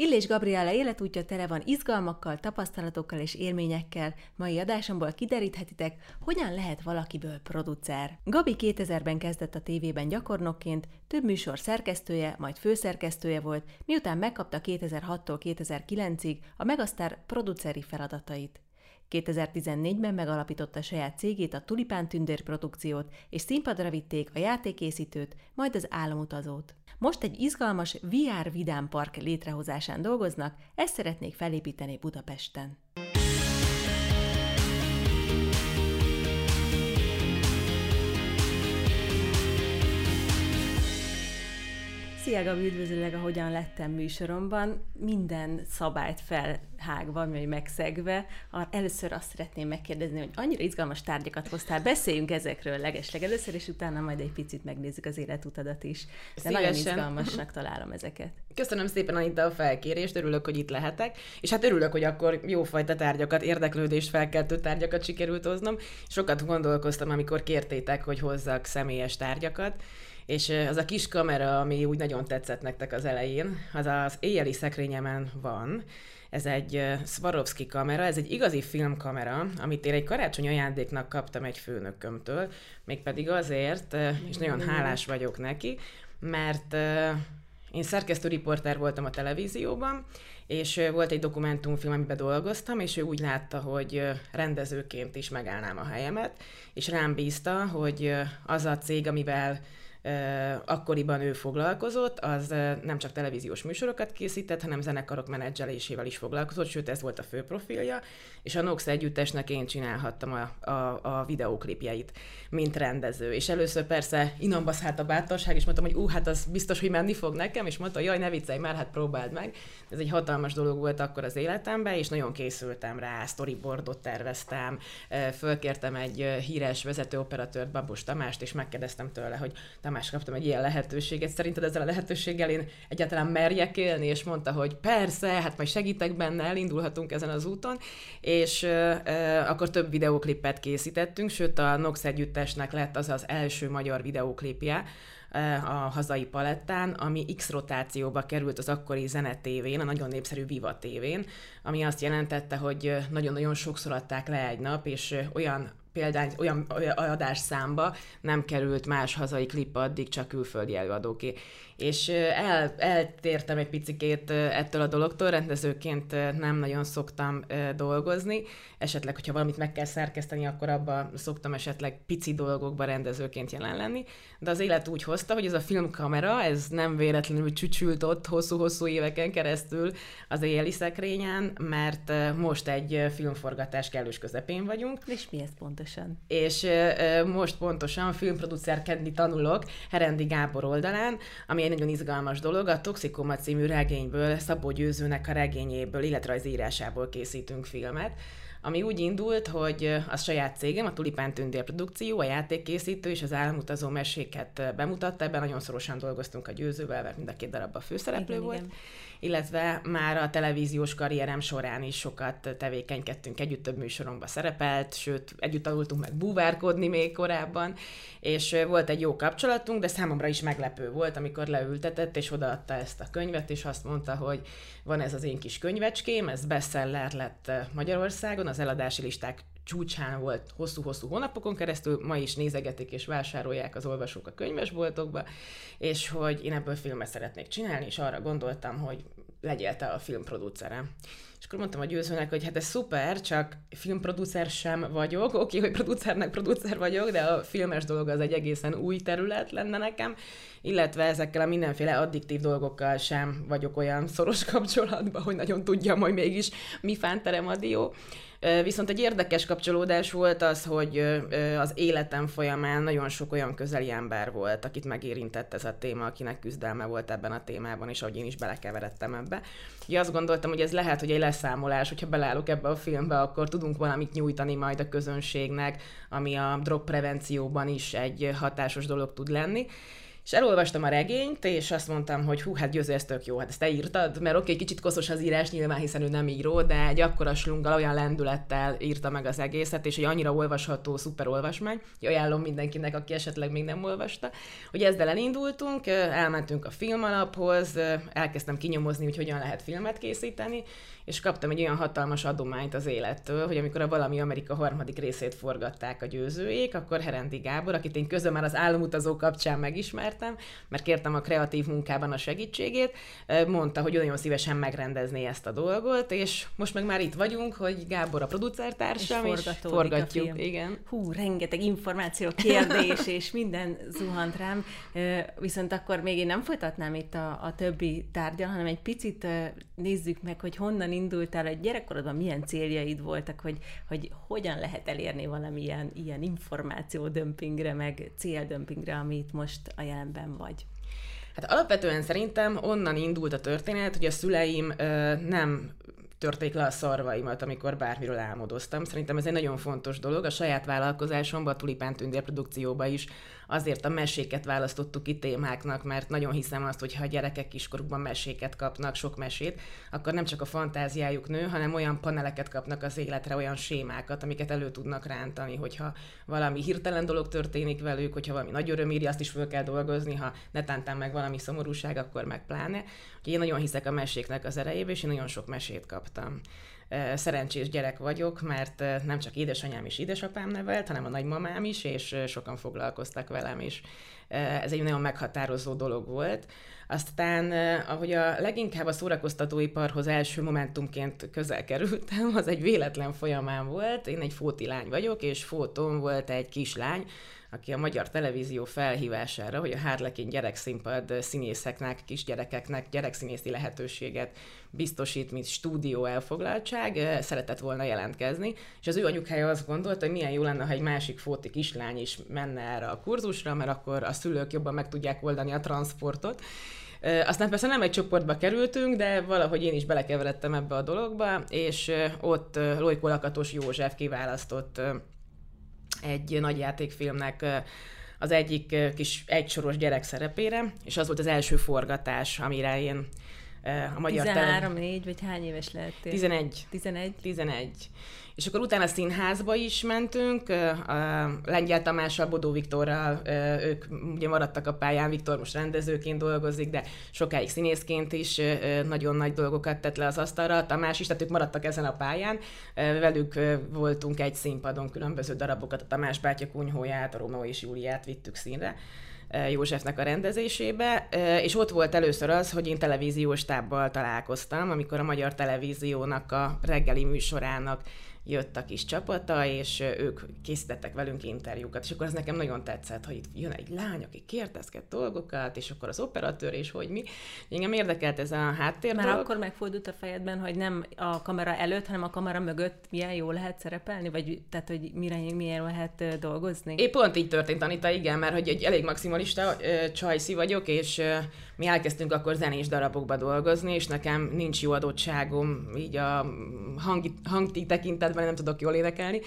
Illés Gabriela életútja tele van izgalmakkal, tapasztalatokkal és élményekkel. Mai adásomból kideríthetitek, hogyan lehet valakiből producer. Gabi 2000-ben kezdett a tévében gyakornokként, több műsor szerkesztője, majd főszerkesztője volt, miután megkapta 2006-tól 2009-ig a Megasztár produceri feladatait. 2014-ben megalapította saját cégét, a Tulipán Tündér produkciót, és színpadra vitték a játékészítőt, majd az álomutazót. Most egy izgalmas VR Vidám Park létrehozásán dolgoznak, ezt szeretnék felépíteni Budapesten. Szia Gabi, üdvözöllek a Hogyan lettem műsoromban. Minden szabályt felhágva, vagy megszegve. Először azt szeretném megkérdezni, hogy annyira izgalmas tárgyakat hoztál, beszéljünk ezekről legesleg először, és utána majd egy picit megnézzük az életutadat is. De Szívesen. nagyon izgalmasnak találom ezeket. Köszönöm szépen Anita a felkérést, örülök, hogy itt lehetek, és hát örülök, hogy akkor jófajta tárgyakat, érdeklődést felkeltő tárgyakat sikerült hoznom. Sokat gondolkoztam, amikor kértétek, hogy hozzak személyes tárgyakat, és az a kis kamera, ami úgy nagyon tetszett nektek az elején, az az éjjeli szekrényemen van. Ez egy Swarovski kamera, ez egy igazi filmkamera, amit én egy karácsony ajándéknak kaptam egy főnökömtől, mégpedig azért, és nagyon hálás vagyok neki, mert én szerkesztő-riporter voltam a televízióban, és volt egy dokumentumfilm, amiben dolgoztam, és ő úgy látta, hogy rendezőként is megállnám a helyemet, és rám bízta, hogy az a cég, amivel akkoriban ő foglalkozott, az nem csak televíziós műsorokat készített, hanem zenekarok menedzselésével is foglalkozott, sőt ez volt a fő profilja, és a Nox együttesnek én csinálhattam a, a, a videóklipjeit, mint rendező. És először persze inamba szállt a bátorság, és mondtam, hogy ú, hát az biztos, hogy menni fog nekem, és mondta, jaj, ne viccelj már, hát próbáld meg. Ez egy hatalmas dolog volt akkor az életemben, és nagyon készültem rá, storyboardot terveztem, fölkértem egy híres vezetőoperatőrt, Babos Tamást, és megkérdeztem tőle, hogy Tamás, kaptam egy ilyen lehetőséget, szerinted ezzel a lehetőséggel én egyáltalán merjek élni, és mondta, hogy persze, hát majd segítek benne, elindulhatunk ezen az úton, és uh, akkor több videóklipet készítettünk, sőt a Nox együttesnek lett az az első magyar videóklipje, a hazai palettán, ami X rotációba került az akkori zenetévén, a nagyon népszerű Viva tévén, ami azt jelentette, hogy nagyon-nagyon sokszor adták le egy nap, és olyan példány, olyan, olyan adásszámba nem került más hazai klip addig, csak külföldi előadóké. És el, eltértem egy picikét ettől a dologtól, rendezőként nem nagyon szoktam dolgozni, esetleg, hogyha valamit meg kell szerkeszteni, akkor abba szoktam esetleg pici dolgokba rendezőként jelen lenni, de az élet úgy hozta, hogy ez a filmkamera, ez nem véletlenül csücsült ott hosszú-hosszú éveken keresztül az éjjeli szekrényen, mert most egy filmforgatás kellős közepén vagyunk. És mi ez pontosan? És most pontosan filmproducerkedni tanulok Herendi Gábor oldalán, ami egy nagyon izgalmas dolog. A Toxikoma című regényből, Szabó Győzőnek a regényéből, illetve írásából készítünk filmet ami úgy indult, hogy a saját cégem, a Tulipán Tündér Produkció, a játékkészítő és az államutazó meséket bemutatta, ebben nagyon szorosan dolgoztunk a győzővel, mert mind a két darabban főszereplő igen, volt. Igen illetve már a televíziós karrierem során is sokat tevékenykedtünk együtt, több műsoromba szerepelt, sőt, együtt tanultunk meg búvárkodni még korábban, és volt egy jó kapcsolatunk, de számomra is meglepő volt, amikor leültetett, és odaadta ezt a könyvet, és azt mondta, hogy van ez az én kis könyvecském, ez bestseller lett Magyarországon, az eladási listák csúcsán volt hosszú-hosszú hónapokon keresztül, ma is nézegetik és vásárolják az olvasók a könyvesboltokba, és hogy én ebből filmet szeretnék csinálni, és arra gondoltam, hogy legyél te a filmproducerem. És akkor mondtam a győzőnek, hogy hát ez szuper, csak filmproducer sem vagyok, oké, okay, hogy producernek producer vagyok, de a filmes dolog az egy egészen új terület lenne nekem, illetve ezekkel a mindenféle addiktív dolgokkal sem vagyok olyan szoros kapcsolatban, hogy nagyon tudjam, hogy mégis mi fánterem a dió. Viszont egy érdekes kapcsolódás volt az, hogy az életem folyamán nagyon sok olyan közeli ember volt, akit megérintett ez a téma, akinek küzdelme volt ebben a témában, és ahogy én is belekeveredtem ebbe. Ugye azt gondoltam, hogy ez lehet, hogy egy leszámolás, hogyha belállok ebbe a filmbe, akkor tudunk valamit nyújtani majd a közönségnek, ami a drog prevencióban is egy hatásos dolog tud lenni. És elolvastam a regényt, és azt mondtam, hogy hú, hát győző, ez tök jó, hát ezt te írtad, mert oké, okay, kicsit koszos az írás nyilván, hiszen ő nem író, de egy akkora slunggal, olyan lendülettel írta meg az egészet, és egy annyira olvasható, szuper olvasmány, ajánlom mindenkinek, aki esetleg még nem olvasta, hogy ezzel elindultunk, elmentünk a filmalaphoz, elkezdtem kinyomozni, hogy hogyan lehet filmet készíteni, és kaptam egy olyan hatalmas adományt az élettől, hogy amikor a Valami Amerika harmadik részét forgatták a győzőjék, akkor Herendi Gábor, akit én közben már az államutazó kapcsán megismertem, mert kértem a kreatív munkában a segítségét, mondta, hogy nagyon szívesen megrendezné ezt a dolgot, és most meg már itt vagyunk, hogy Gábor a producertársam, és, és forgatjuk. Igen. Hú, rengeteg információ, kérdés, és minden zuhant rám, viszont akkor még én nem folytatnám itt a, a többi tárgyal, hanem egy picit nézzük meg, hogy honnan indultál, egy gyerekkorodban milyen céljaid voltak, hogy, hogy hogyan lehet elérni valamilyen ilyen információ dömpingre, meg céldömpingre, amit most a jelenben vagy? Hát alapvetően szerintem onnan indult a történet, hogy a szüleim ö, nem törték le a szarvaimat, amikor bármiről álmodoztam. Szerintem ez egy nagyon fontos dolog. A saját vállalkozásomban, a Tulipán Tündér produkcióban is azért a meséket választottuk ki témáknak, mert nagyon hiszem azt, hogy ha a gyerekek kiskorukban meséket kapnak, sok mesét, akkor nem csak a fantáziájuk nő, hanem olyan paneleket kapnak az életre, olyan sémákat, amiket elő tudnak rántani, hogyha valami hirtelen dolog történik velük, hogyha valami nagy öröm írja, azt is föl kell dolgozni, ha netántán meg valami szomorúság, akkor meg pláne. Úgyhogy én nagyon hiszek a meséknek az erejébe, és én nagyon sok mesét kaptam szerencsés gyerek vagyok, mert nem csak édesanyám és édesapám nevelt, hanem a nagymamám is, és sokan foglalkoztak velem, és ez egy nagyon meghatározó dolog volt. Aztán, ahogy a leginkább a szórakoztatóiparhoz első momentumként közel kerültem, az egy véletlen folyamán volt. Én egy fóti lány vagyok, és fóton volt egy kislány, aki a magyar televízió felhívására, hogy a Harlekin gyerekszínpad színészeknek, kisgyerekeknek gyerekszínészi lehetőséget biztosít, mint stúdió elfoglaltság, szeretett volna jelentkezni, és az ő anyukája azt gondolta, hogy milyen jó lenne, ha egy másik fóti kislány is menne erre a kurzusra, mert akkor a szülők jobban meg tudják oldani a transportot, aztán persze nem egy csoportba kerültünk, de valahogy én is belekeveredtem ebbe a dologba, és ott Lojko Lakatos József kiválasztott egy nagy játékfilmnek az egyik kis egysoros gyerek szerepére, és az volt az első forgatás, amire én a magyar 13, tele... 4, vagy hány éves lettél? 11. 11? 11. És akkor utána színházba is mentünk, a Lengyel Tamással, Bodó Viktorral, ők ugye maradtak a pályán, Viktor most rendezőként dolgozik, de sokáig színészként is nagyon nagy dolgokat tett le az asztalra, Tamás is, tehát ők maradtak ezen a pályán, velük voltunk egy színpadon, különböző darabokat, a Tamás bátya kunyhóját, a Romeo és Júliát vittük színre. Józsefnek a rendezésébe, és ott volt először az, hogy én televíziós tábbal találkoztam, amikor a Magyar Televíziónak a reggeli műsorának jött a kis csapata, és ők készítettek velünk interjúkat, és akkor ez nekem nagyon tetszett, hogy itt jön egy lány, aki kérdezget dolgokat, és akkor az operatőr, és hogy mi. Engem érdekelt ez a háttér Már dolog. akkor megfordult a fejedben, hogy nem a kamera előtt, hanem a kamera mögött milyen jó lehet szerepelni, vagy tehát, hogy mire, milyen lehet dolgozni? Épp pont így történt, Anita, igen, mert hogy egy elég maximalista csajszi vagyok, és mi elkezdtünk akkor zenés darabokba dolgozni, és nekem nincs jó adottságom így a hangi, hangti tekintetben, nem tudok jól énekelni.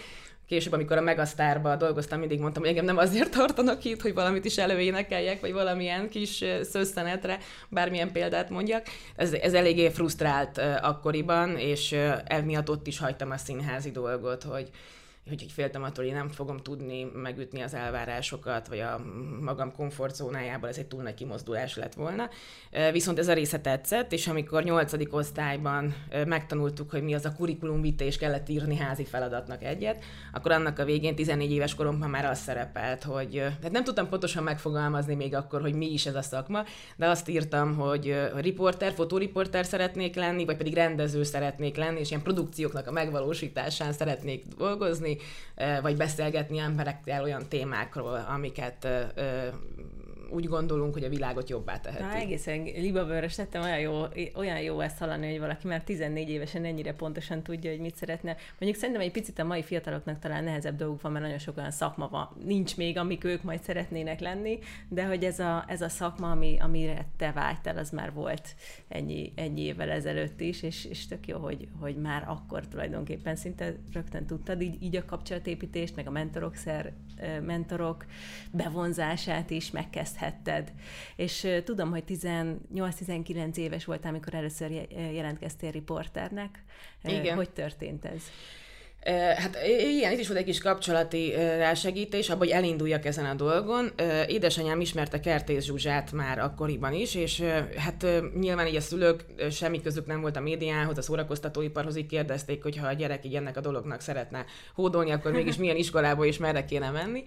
Később, amikor a Megasztárba dolgoztam, mindig mondtam, hogy engem nem azért tartanak itt, hogy valamit is előénekeljek, vagy valamilyen kis szösszenetre, bármilyen példát mondjak. Ez, ez eléggé frusztrált akkoriban, és emiatt ott is hagytam a színházi dolgot, hogy hogy, féltem attól, hogy nem fogom tudni megütni az elvárásokat, vagy a magam komfortzónájából ez egy túl nagy kimozdulás lett volna. Viszont ez a része tetszett, és amikor nyolcadik osztályban megtanultuk, hogy mi az a kurikulumvite, és kellett írni házi feladatnak egyet, akkor annak a végén 14 éves koromban már az szerepelt, hogy tehát nem tudtam pontosan megfogalmazni még akkor, hogy mi is ez a szakma, de azt írtam, hogy riporter, fotóriporter szeretnék lenni, vagy pedig rendező szeretnék lenni, és ilyen produkcióknak a megvalósításán szeretnék dolgozni, vagy beszélgetni emberekkel olyan témákról, amiket úgy gondolunk, hogy a világot jobbá teheti. Na, egészen libabőrös lettem, olyan jó, olyan jó ezt hallani, hogy valaki már 14 évesen ennyire pontosan tudja, hogy mit szeretne. Mondjuk szerintem egy picit a mai fiataloknak talán nehezebb dolguk van, mert nagyon sok olyan szakma van, nincs még, amik ők majd szeretnének lenni, de hogy ez a, ez a szakma, ami, amire te vágytál, az már volt ennyi, ennyi évvel ezelőtt is, és, és tök jó, hogy, hogy már akkor tulajdonképpen szinte rögtön tudtad így, így a kapcsolatépítést, meg a mentorok, szer, mentorok bevonzását is megkezdhet kezdhetted. És tudom, hogy 18-19 éves voltál, amikor először jelentkeztél riporternek. Igen. Hogy történt ez? Hát igen, itt is volt egy kis kapcsolati rásegítés, abban, hogy elinduljak ezen a dolgon. Édesanyám ismerte Kertész Zsuzsát már akkoriban is, és hát nyilván így a szülők semmi közük nem volt a médiához, a szórakoztatóiparhoz, így kérdezték, hogy ha a gyerek így ennek a dolognak szeretne hódolni, akkor mégis milyen iskolába és merre kéne menni.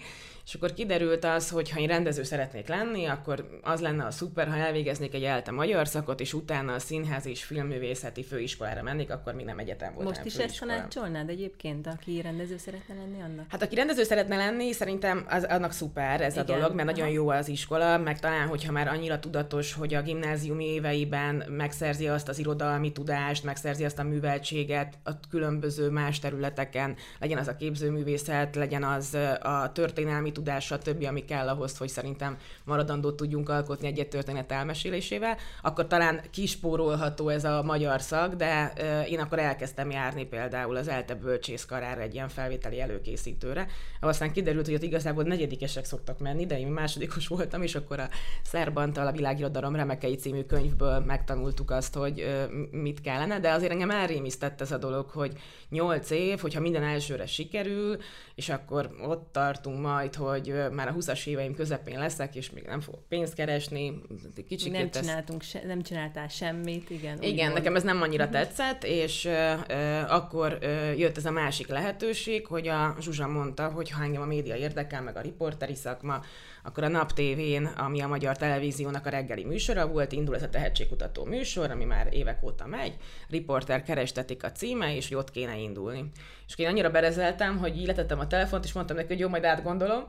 És akkor kiderült az, hogy ha én rendező szeretnék lenni, akkor az lenne a szuper, ha elvégeznék egy ELTE magyar szakot, és utána a színház és filmművészeti főiskolára mennék, akkor még nem egyetem volt. Most is ezt tanácsolnád egyébként, aki rendező szeretne lenni annak? Hát aki rendező szeretne lenni, szerintem az, annak szuper ez Igen. a dolog, mert Aha. nagyon jó az iskola, meg talán, hogyha már annyira tudatos, hogy a gimnáziumi éveiben megszerzi azt az irodalmi tudást, megszerzi azt a műveltséget a különböző más területeken, legyen az a képzőművészet, legyen az a történelmi tudás, stb., ami kell ahhoz, hogy szerintem maradandót tudjunk alkotni egy történet elmesélésével, akkor talán kispórolható ez a magyar szak, de én akkor elkezdtem járni például az ELTE bölcsészkarára egy ilyen felvételi előkészítőre, aztán kiderült, hogy ott igazából negyedikesek szoktak menni, de én másodikos voltam, és akkor a Szerbantal a világirodalom remekei című könyvből megtanultuk azt, hogy mit kellene, de azért engem elrémisztett ez a dolog, hogy nyolc év, hogyha minden elsőre sikerül, és akkor ott tartunk majd, hogy már a 20-as éveim közepén leszek, és még nem fogok pénzt keresni. Kicsit nem, csináltunk se, nem csináltál semmit, igen. Igen, nekem ez nem annyira uh-huh. tetszett, és uh, akkor uh, jött ez a másik lehetőség, hogy a Zsuzsa mondta, hogy ha engem a média érdekel, meg a riporteri szakma, akkor a Nap TV-n, ami a Magyar Televíziónak a reggeli műsora volt, indul ez a tehetségkutató műsor, ami már évek óta megy, riporter kerestetik a címe, és hogy ott kéne indulni. És én annyira berezeltem, hogy így a telefont, és mondtam neki, hogy jó, majd átgondolom,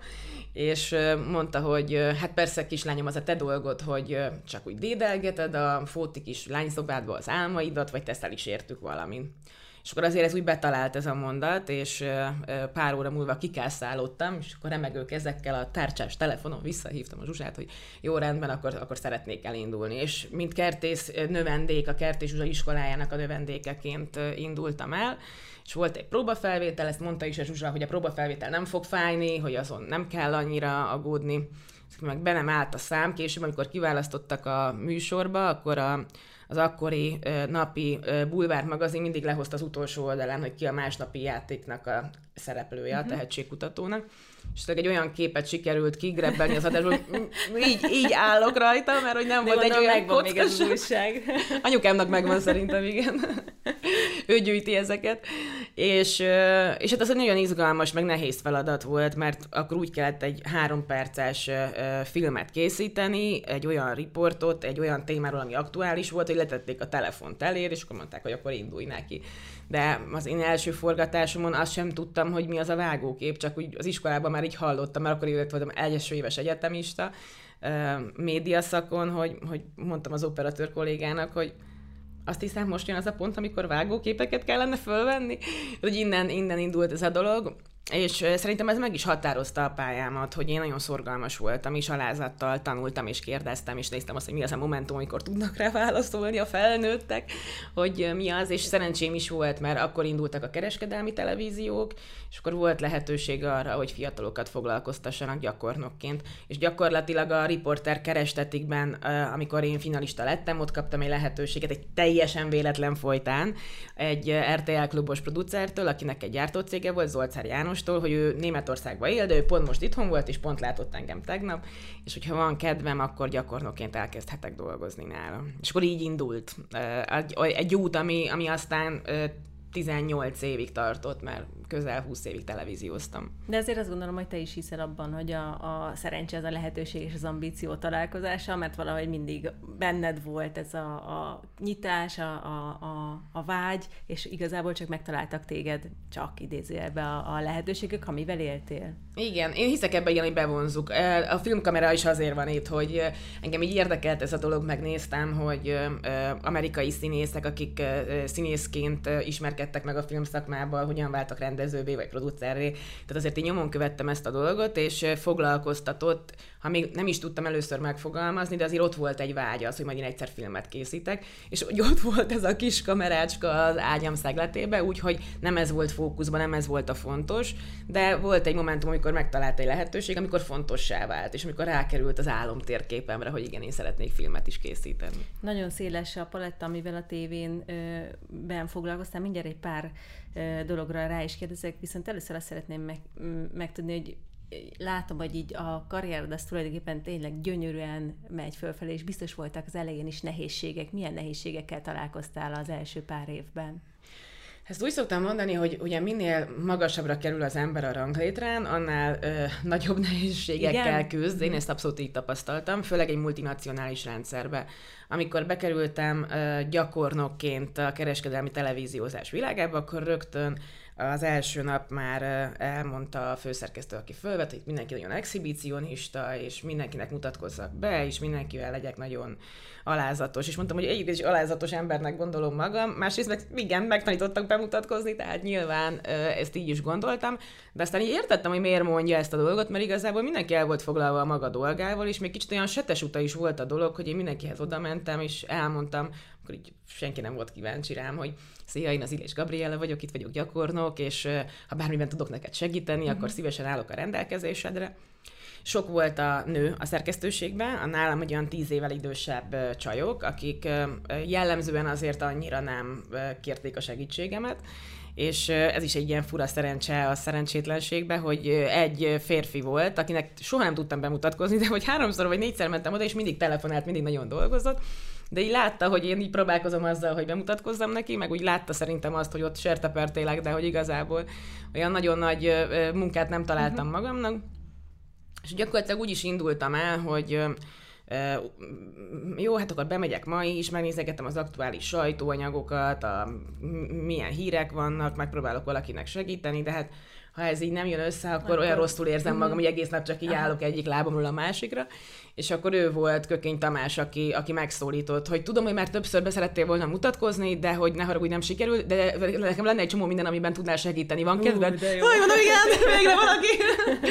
és mondta, hogy hát persze kislányom, az a te dolgod, hogy csak úgy dédelgeted a fóti kis lányszobádba az álmaidat, vagy teszel is értük valamin. És akkor azért ez úgy betalált ez a mondat, és pár óra múlva kikászálódtam, és akkor remegő kezekkel a tárcsás telefonon visszahívtam a Zsuzsát, hogy jó rendben, akkor, akkor szeretnék elindulni. És mint kertész növendék, a Kertész Zsuzsa iskolájának a növendékeként indultam el, és volt egy próbafelvétel, ezt mondta is a Zsuzsa, hogy a próbafelvétel nem fog fájni, hogy azon nem kell annyira aggódni. Meg be nem állt a szám, később, amikor kiválasztottak a műsorba, akkor a, az akkori napi bulvár magazin mindig lehozta az utolsó oldalán, hogy ki a másnapi játéknak a szereplője, uh-huh. a mhm. tehetségkutatónak és egy olyan képet sikerült kigrebbelni az adásból, így, így állok rajta, mert hogy nem De volt egy olyan megvan még ez újság. Anyukámnak megvan szerintem, igen. ő gyűjti ezeket. És, és hát az egy nagyon izgalmas, meg nehéz feladat volt, mert akkor úgy kellett egy három perces filmet készíteni, egy olyan riportot, egy olyan témáról, ami aktuális volt, hogy letették a telefont elér, és akkor mondták, hogy akkor indulj neki de az én első forgatásomon azt sem tudtam, hogy mi az a vágókép, csak úgy az iskolában már így hallottam, mert akkor jött voltam első éves egyetemista, médiaszakon, hogy, hogy mondtam az operatőr kollégának, hogy azt hiszem most jön az a pont, amikor vágóképeket kellene fölvenni, hogy innen, innen indult ez a dolog, és szerintem ez meg is határozta a pályámat, hogy én nagyon szorgalmas voltam, és alázattal tanultam, és kérdeztem, és néztem azt, hogy mi az a momentum, amikor tudnak rá válaszolni a felnőttek, hogy mi az, és szerencsém is volt, mert akkor indultak a kereskedelmi televíziók, és akkor volt lehetőség arra, hogy fiatalokat foglalkoztassanak gyakornokként. És gyakorlatilag a riporter kerestetikben, amikor én finalista lettem, ott kaptam egy lehetőséget egy teljesen véletlen folytán egy RTL klubos producertől, akinek egy gyártócége volt, Zolcár János, Ákostól, hogy ő Németországban él, de ő pont most itthon volt, és pont látott engem tegnap, és hogyha van kedvem, akkor gyakornokként elkezdhetek dolgozni nála. És akkor így indult egy út, ami, ami aztán 18 évig tartott, mert közel 20 évig televízióztam. De azért azt gondolom, hogy te is hiszel abban, hogy a, a szerencse, ez a lehetőség és az ambíció találkozása, mert valahogy mindig benned volt ez a, a nyitás, a, a, a, a vágy, és igazából csak megtaláltak téged csak idézőjelbe a, a lehetőségek, amivel éltél. Igen, én hiszek ebben, hogy bevonzuk. A filmkamera is azért van itt, hogy engem így érdekelt ez a dolog, megnéztem, hogy amerikai színészek, akik színészként ismerkedtek meg a filmszakmában, hogyan váltak rend rendezővé vagy producerré. Tehát azért én nyomon követtem ezt a dolgot, és foglalkoztatott, ha még nem is tudtam először megfogalmazni, de azért ott volt egy vágy az, hogy majd én egyszer filmet készítek, és hogy ott volt ez a kis kamerácska az ágyam szegletébe, úgyhogy nem ez volt fókuszban, nem ez volt a fontos, de volt egy momentum, amikor megtalált egy lehetőség, amikor fontossá vált, és amikor rákerült az álom térképemre, hogy igen, én szeretnék filmet is készíteni. Nagyon széles a paletta, amivel a tévén ben foglalkoztam, mindjárt egy pár dologra rá is kérdezek, viszont először azt szeretném meg, megtudni, hogy látom, hogy így a karriered az tulajdonképpen tényleg gyönyörűen megy fölfelé, és biztos voltak az elején is nehézségek. Milyen nehézségekkel találkoztál az első pár évben? Ezt úgy szoktam mondani, hogy ugye minél magasabbra kerül az ember a ranglétrán, annál ö, nagyobb nehézségekkel Igen? küzd. Én mhm. ezt abszolút így tapasztaltam, főleg egy multinacionális rendszerbe. Amikor bekerültem ö, gyakornokként a kereskedelmi televíziózás világába, akkor rögtön az első nap már elmondta a főszerkesztő, aki fölvett, hogy mindenki nagyon exhibicionista, és mindenkinek mutatkozzak be, és mindenkivel legyek nagyon alázatos. És mondtam, hogy egyébként is alázatos embernek gondolom magam, másrészt meg igen, megtanítottak bemutatkozni, tehát nyilván ezt így is gondoltam, de aztán így értettem, hogy miért mondja ezt a dolgot, mert igazából mindenki el volt foglalva a maga dolgával, és még kicsit olyan setes uta is volt a dolog, hogy én mindenkihez oda mentem, és elmondtam, akkor így senki nem volt kíváncsi rám, hogy szia, én az Illés Gabriela vagyok, itt vagyok gyakornok, és ha bármiben tudok neked segíteni, mm-hmm. akkor szívesen állok a rendelkezésedre. Sok volt a nő a szerkesztőségben, a nálam egy olyan tíz évvel idősebb csajok, akik jellemzően azért annyira nem kérték a segítségemet, és ez is egy ilyen fura szerencse a szerencsétlenségbe, hogy egy férfi volt, akinek soha nem tudtam bemutatkozni, de hogy háromszor vagy négyszer mentem oda, és mindig telefonált, mindig nagyon dolgozott, de így látta, hogy én így próbálkozom azzal, hogy bemutatkozzam neki, meg úgy látta szerintem azt, hogy ott sertepertélek, de hogy igazából olyan nagyon nagy munkát nem találtam uh-huh. magamnak. És gyakorlatilag úgy is indultam el, hogy jó, hát akkor bemegyek ma is, megnézegetem az aktuális sajtóanyagokat, a, milyen hírek vannak, megpróbálok valakinek segíteni, de hát ha ez így nem jön össze, akkor, akkor... olyan rosszul érzem magam, mhm. hogy egész nap csak így állok egyik lábamról a másikra, és akkor ő volt Kökény Tamás, aki, aki megszólított, hogy tudom, hogy már többször beszerettél volna mutatkozni, de hogy ne haragudj, nem sikerült, de nekem lenne egy csomó minden, amiben tudnál segíteni. Van kedved? Jaj, mondom, igen, végre valaki.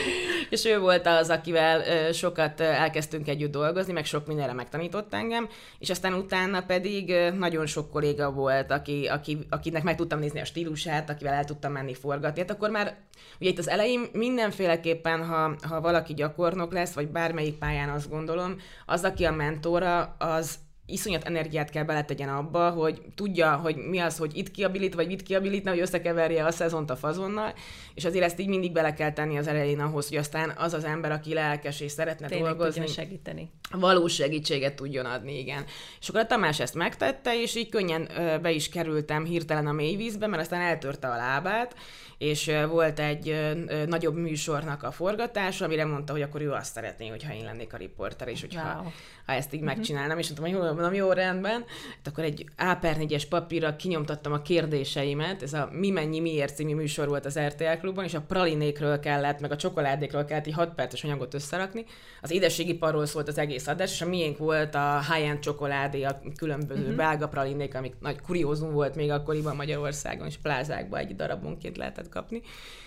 és ő volt az, akivel sokat elkezdtünk együtt dolgozni, meg sok mindenre megtanított engem, és aztán utána pedig nagyon sok kolléga volt, aki, aki, akinek meg tudtam nézni a stílusát, akivel el tudtam menni forgatni. Hát akkor már, ugye itt az elején mindenféleképpen, ha, ha valaki gyakornok lesz, vagy bármelyik pályán azt gondolom, az, aki a mentora, az iszonyat energiát kell beletegyen abba, hogy tudja, hogy mi az, hogy itt kiabilit, vagy itt kiabilit, hogy összekeverje a szezont a fazonnal, és azért ezt így mindig bele kell tenni az elején ahhoz, hogy aztán az az ember, aki lelkes és szeretne Tényleg dolgozni, segíteni. valós segítséget tudjon adni, igen. És akkor a Tamás ezt megtette, és így könnyen be is kerültem hirtelen a mélyvízbe, mert aztán eltörte a lábát, és volt egy nagyobb műsornak a forgatása, amire mondta, hogy akkor ő azt szeretné, hogyha én lennék a riporter, és hogyha wow. ha ezt így uh-huh. megcsinálnám, és mondtam, hogy mondom, jó rendben, hát akkor egy A4-es papírra kinyomtattam a kérdéseimet, ez a Mi mennyi miért című műsor volt az RTL klubban, és a pralinékről kellett, meg a csokoládékról kellett egy 6 perces anyagot összerakni. Az édességiparról szólt az egész adás, és a miénk volt a high-end csokoládé, a különböző uh-huh. belga pralinék, amik nagy kuriózum volt még akkoriban Magyarországon, és plázákban egy darabonként lehetett kapni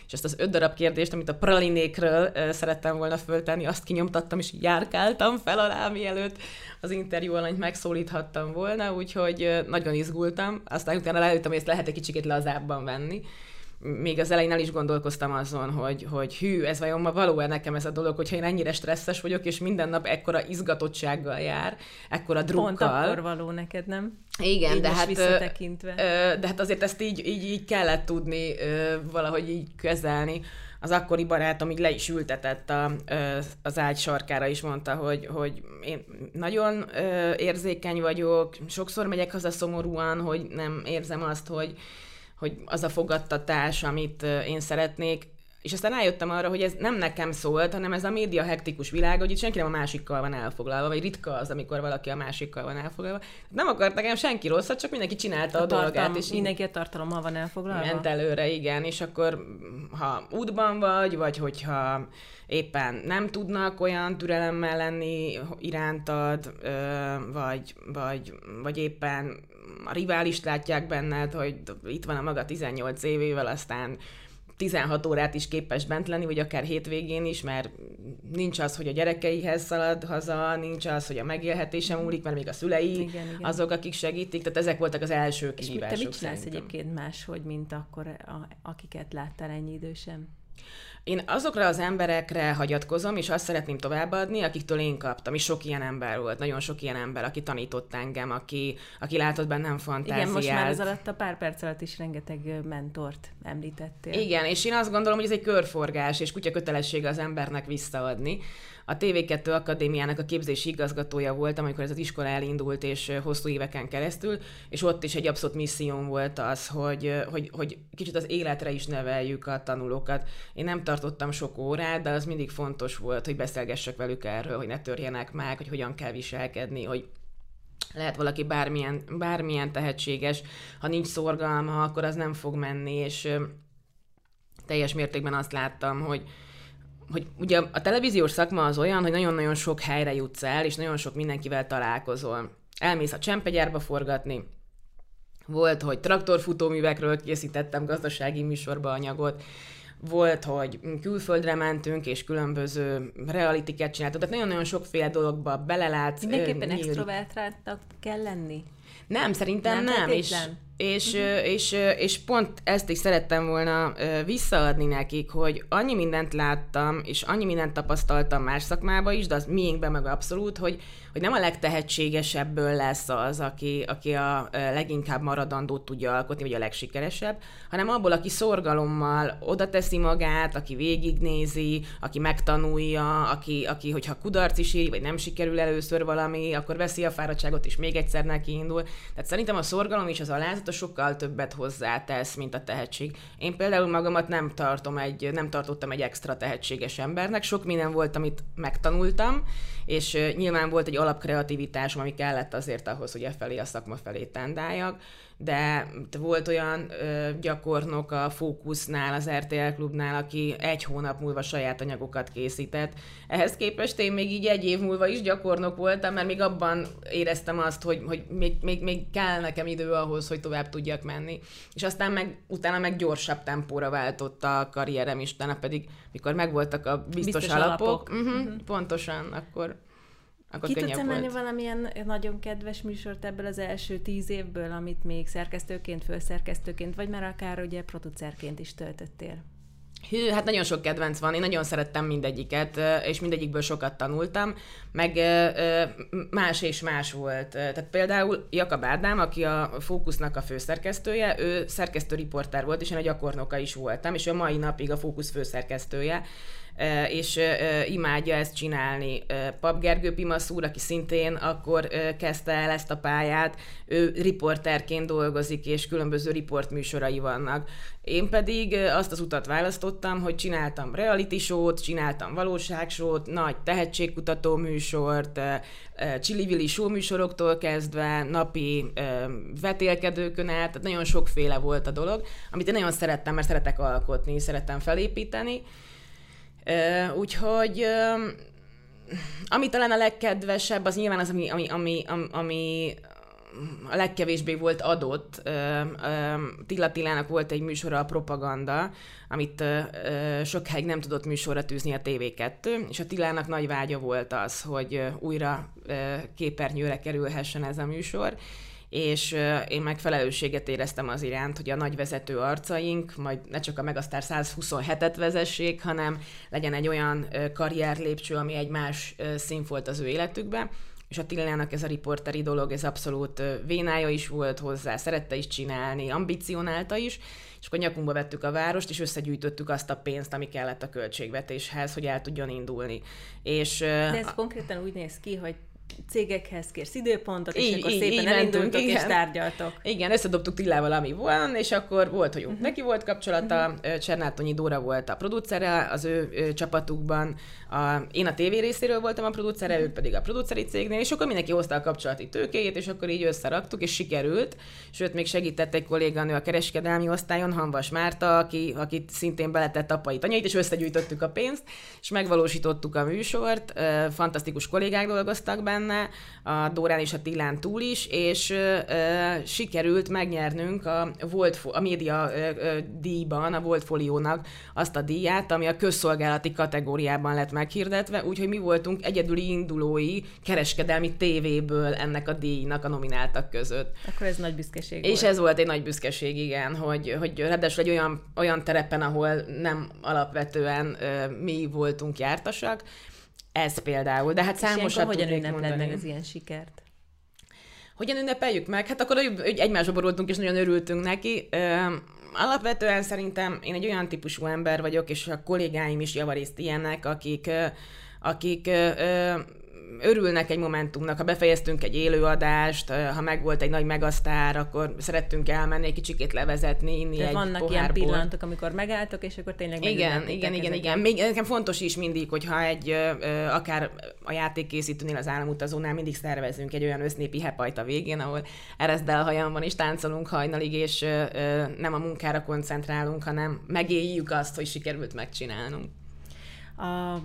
és ezt az öt darab kérdést, amit a pralinékről szerettem volna föltenni, azt kinyomtattam, és járkáltam fel alá, mielőtt az interjú alanyt megszólíthattam volna, úgyhogy nagyon izgultam. Aztán utána rájöttem, hogy ezt lehet egy kicsit lazábban venni, még az elején el is gondolkoztam azon, hogy, hogy hű, ez vajon ma való-e nekem ez a dolog, hogyha én ennyire stresszes vagyok, és minden nap ekkora izgatottsággal jár, ekkora drukkal. Pont akkor való neked, nem? Igen, így de hát, de hát azért ezt így, így, így kellett tudni valahogy így kezelni. Az akkori barátom így le is ültetett a, az ágy sarkára, is mondta, hogy, hogy én nagyon érzékeny vagyok, sokszor megyek haza szomorúan, hogy nem érzem azt, hogy, hogy az a fogadtatás, amit én szeretnék, és aztán rájöttem arra, hogy ez nem nekem szólt, hanem ez a média hektikus világ, hogy itt senki nem a másikkal van elfoglalva, vagy ritka az, amikor valaki a másikkal van elfoglalva. Nem akart nekem senki rosszat, csak mindenki csinálta a, a tartalom, dolgát. És mindenki a tartalommal van elfoglalva? Ment előre, igen, és akkor ha útban vagy, vagy hogyha éppen nem tudnak olyan türelemmel lenni irántad, vagy, vagy, vagy éppen a riválist látják benned, hogy itt van a maga 18 évével, aztán 16 órát is képes bent lenni, vagy akár hétvégén is, mert nincs az, hogy a gyerekeihez szalad haza, nincs az, hogy a megélhetése múlik, mert még a szülei igen, igen. azok, akik segítik, tehát ezek voltak az első kihívások. És te mit csinálsz szerintem. egyébként máshogy, mint akkor, a, akiket láttál ennyi idősen? Én azokra az emberekre hagyatkozom, és azt szeretném továbbadni, akiktől én kaptam, és sok ilyen ember volt, nagyon sok ilyen ember, aki tanított engem, aki, aki látott bennem fantáziát. Igen, most már az alatt a pár perc alatt is rengeteg mentort említettél. Igen, és én azt gondolom, hogy ez egy körforgás, és kutya kötelessége az embernek visszaadni a TV2 Akadémiának a képzési igazgatója voltam, amikor ez az iskola elindult, és hosszú éveken keresztül, és ott is egy abszolút misszióm volt az, hogy, hogy, hogy kicsit az életre is neveljük a tanulókat. Én nem tartottam sok órát, de az mindig fontos volt, hogy beszélgessek velük erről, hogy ne törjenek meg, hogy hogyan kell viselkedni, hogy lehet valaki bármilyen, bármilyen tehetséges, ha nincs szorgalma, akkor az nem fog menni, és teljes mértékben azt láttam, hogy, hogy ugye a televíziós szakma az olyan, hogy nagyon-nagyon sok helyre jutsz el, és nagyon sok mindenkivel találkozol. Elmész a csempegyárba forgatni, volt, hogy traktorfutóművekről készítettem gazdasági műsorba anyagot, volt, hogy külföldre mentünk, és különböző realitiket csináltunk, tehát nagyon-nagyon sokféle dologba belelátsz. Mindenképpen extrovertáltak kell lenni? Nem, szerintem nem. nem. És, és, uh-huh. és, és pont ezt is szerettem volna visszaadni nekik, hogy annyi mindent láttam, és annyi mindent tapasztaltam más szakmába is, de az miénkben meg abszolút, hogy, hogy nem a legtehetségesebből lesz az, aki, aki a leginkább maradandót tudja alkotni, vagy a legsikeresebb, hanem abból, aki szorgalommal oda teszi magát, aki végignézi, aki megtanulja, aki, aki hogyha kudarc is ér, vagy nem sikerül először valami, akkor veszi a fáradtságot, és még egyszer neki indul. Tehát szerintem a szorgalom és az alázat a sokkal többet hozzátesz, mint a tehetség. Én például magamat nem tartom egy, nem tartottam egy extra tehetséges embernek, sok minden volt, amit megtanultam, és nyilván volt egy alapkreativitásom, ami kellett azért ahhoz, hogy e felé a szakma felé tendáljak, de volt olyan ö, gyakornok a Fókusznál, az RTL klubnál, aki egy hónap múlva saját anyagokat készített. Ehhez képest én még így egy év múlva is gyakornok voltam, mert még abban éreztem azt, hogy, hogy még, még, még kell nekem idő ahhoz, hogy tovább tudjak menni. És aztán meg, utána meg gyorsabb tempóra váltott a karrierem is, utána pedig, mikor megvoltak a biztos, biztos alapok, alapok. Uh-huh, uh-huh. pontosan, akkor akkor Ki tudsz emelni valamilyen nagyon kedves műsort ebből az első tíz évből, amit még szerkesztőként, főszerkesztőként, vagy már akár ugye producerként is töltöttél? Hű, hát nagyon sok kedvenc van, én nagyon szerettem mindegyiket, és mindegyikből sokat tanultam, meg más és más volt. Tehát például Jakab Ádám, aki a Fókusznak a főszerkesztője, ő szerkesztő riporter volt, és én a gyakornoka is voltam, és a mai napig a Fókusz főszerkesztője és imádja ezt csinálni. Pap Gergő Pimasz aki szintén akkor kezdte el ezt a pályát, ő riporterként dolgozik, és különböző riportműsorai vannak. Én pedig azt az utat választottam, hogy csináltam reality show-t, csináltam valóságsót, nagy tehetségkutató műsort, csili show műsoroktól kezdve, napi vetélkedőkön át, tehát nagyon sokféle volt a dolog, amit én nagyon szerettem, mert szeretek alkotni, szerettem felépíteni, Úgyhogy ami talán a legkedvesebb, az nyilván az, ami, ami, ami, ami a legkevésbé volt adott. Tilla Tilának volt egy műsora a propaganda, amit sokáig nem tudott műsorra tűzni a TV2, és a Tilának nagy vágya volt az, hogy újra képernyőre kerülhessen ez a műsor, és én meg felelősséget éreztem az iránt, hogy a nagy vezető arcaink majd ne csak a Megasztár 127-et vezessék, hanem legyen egy olyan karrier lépcső, ami egy más színfolt az ő életükbe, és a Tillának ez a riporteri dolog, ez abszolút vénája is volt hozzá, szerette is csinálni, ambicionálta is, és akkor nyakunkba vettük a várost, és összegyűjtöttük azt a pénzt, ami kellett a költségvetéshez, hogy el tudjon indulni. És, De ez a... konkrétan úgy néz ki, hogy cégekhez kérsz időpontot, és így, akkor így, szépen így elindultok és tárgyaltok. Igen, összedobtuk Tillával, ami van, és akkor volt, hogy uh-huh. neki volt kapcsolata, uh-huh. Csernátonyi Dóra volt a producere az ő, ő csapatukban, a, én a tévé részéről voltam a producere, uh-huh. ők pedig a produceri cégnél, és akkor mindenki hozta a kapcsolati tőkéjét, és akkor így összeraktuk, és sikerült, sőt, még segített egy kolléganő a kereskedelmi osztályon, Hanvas Márta, aki, akit szintén beletett apai tanyait, és összegyűjtöttük a pénzt, és megvalósítottuk a műsort, fantasztikus kollégák dolgoztak benne, benne, a Dórán és a Tilán túl is, és ö, ö, sikerült megnyernünk a, Volt, a média ö, ö, díjban, a Voltfoliónak azt a díját, ami a közszolgálati kategóriában lett meghirdetve, úgyhogy mi voltunk egyedüli indulói kereskedelmi tévéből ennek a díjnak a nomináltak között. Akkor ez nagy büszkeség És volt. ez volt egy nagy büszkeség, igen, hogy, hogy ráadásul egy olyan, olyan terepen, ahol nem alapvetően ö, mi voltunk jártasak, ez például, de hát számosat hogyan ünnepled meg az ilyen sikert? Hogyan ünnepeljük meg? Hát akkor hogy egymásba borultunk, és nagyon örültünk neki. Ö, alapvetően szerintem én egy olyan típusú ember vagyok, és a kollégáim is javarészt ilyenek, akik, akik ö, örülnek egy momentumnak, ha befejeztünk egy élőadást, ha megvolt egy nagy megasztár, akkor szerettünk elmenni egy kicsikét levezetni, inni Tehát egy vannak pohárból. ilyen pillanatok, amikor megálltok, és akkor tényleg Igen, igen, igen, igen. Még nekem fontos is mindig, hogyha egy, akár a játékkészítőnél, az államutazónál mindig szervezünk egy olyan össznépi hepajt a végén, ahol ereszdel hajam van, és táncolunk hajnalig, és nem a munkára koncentrálunk, hanem megéljük azt, hogy sikerült megcsinálnunk. A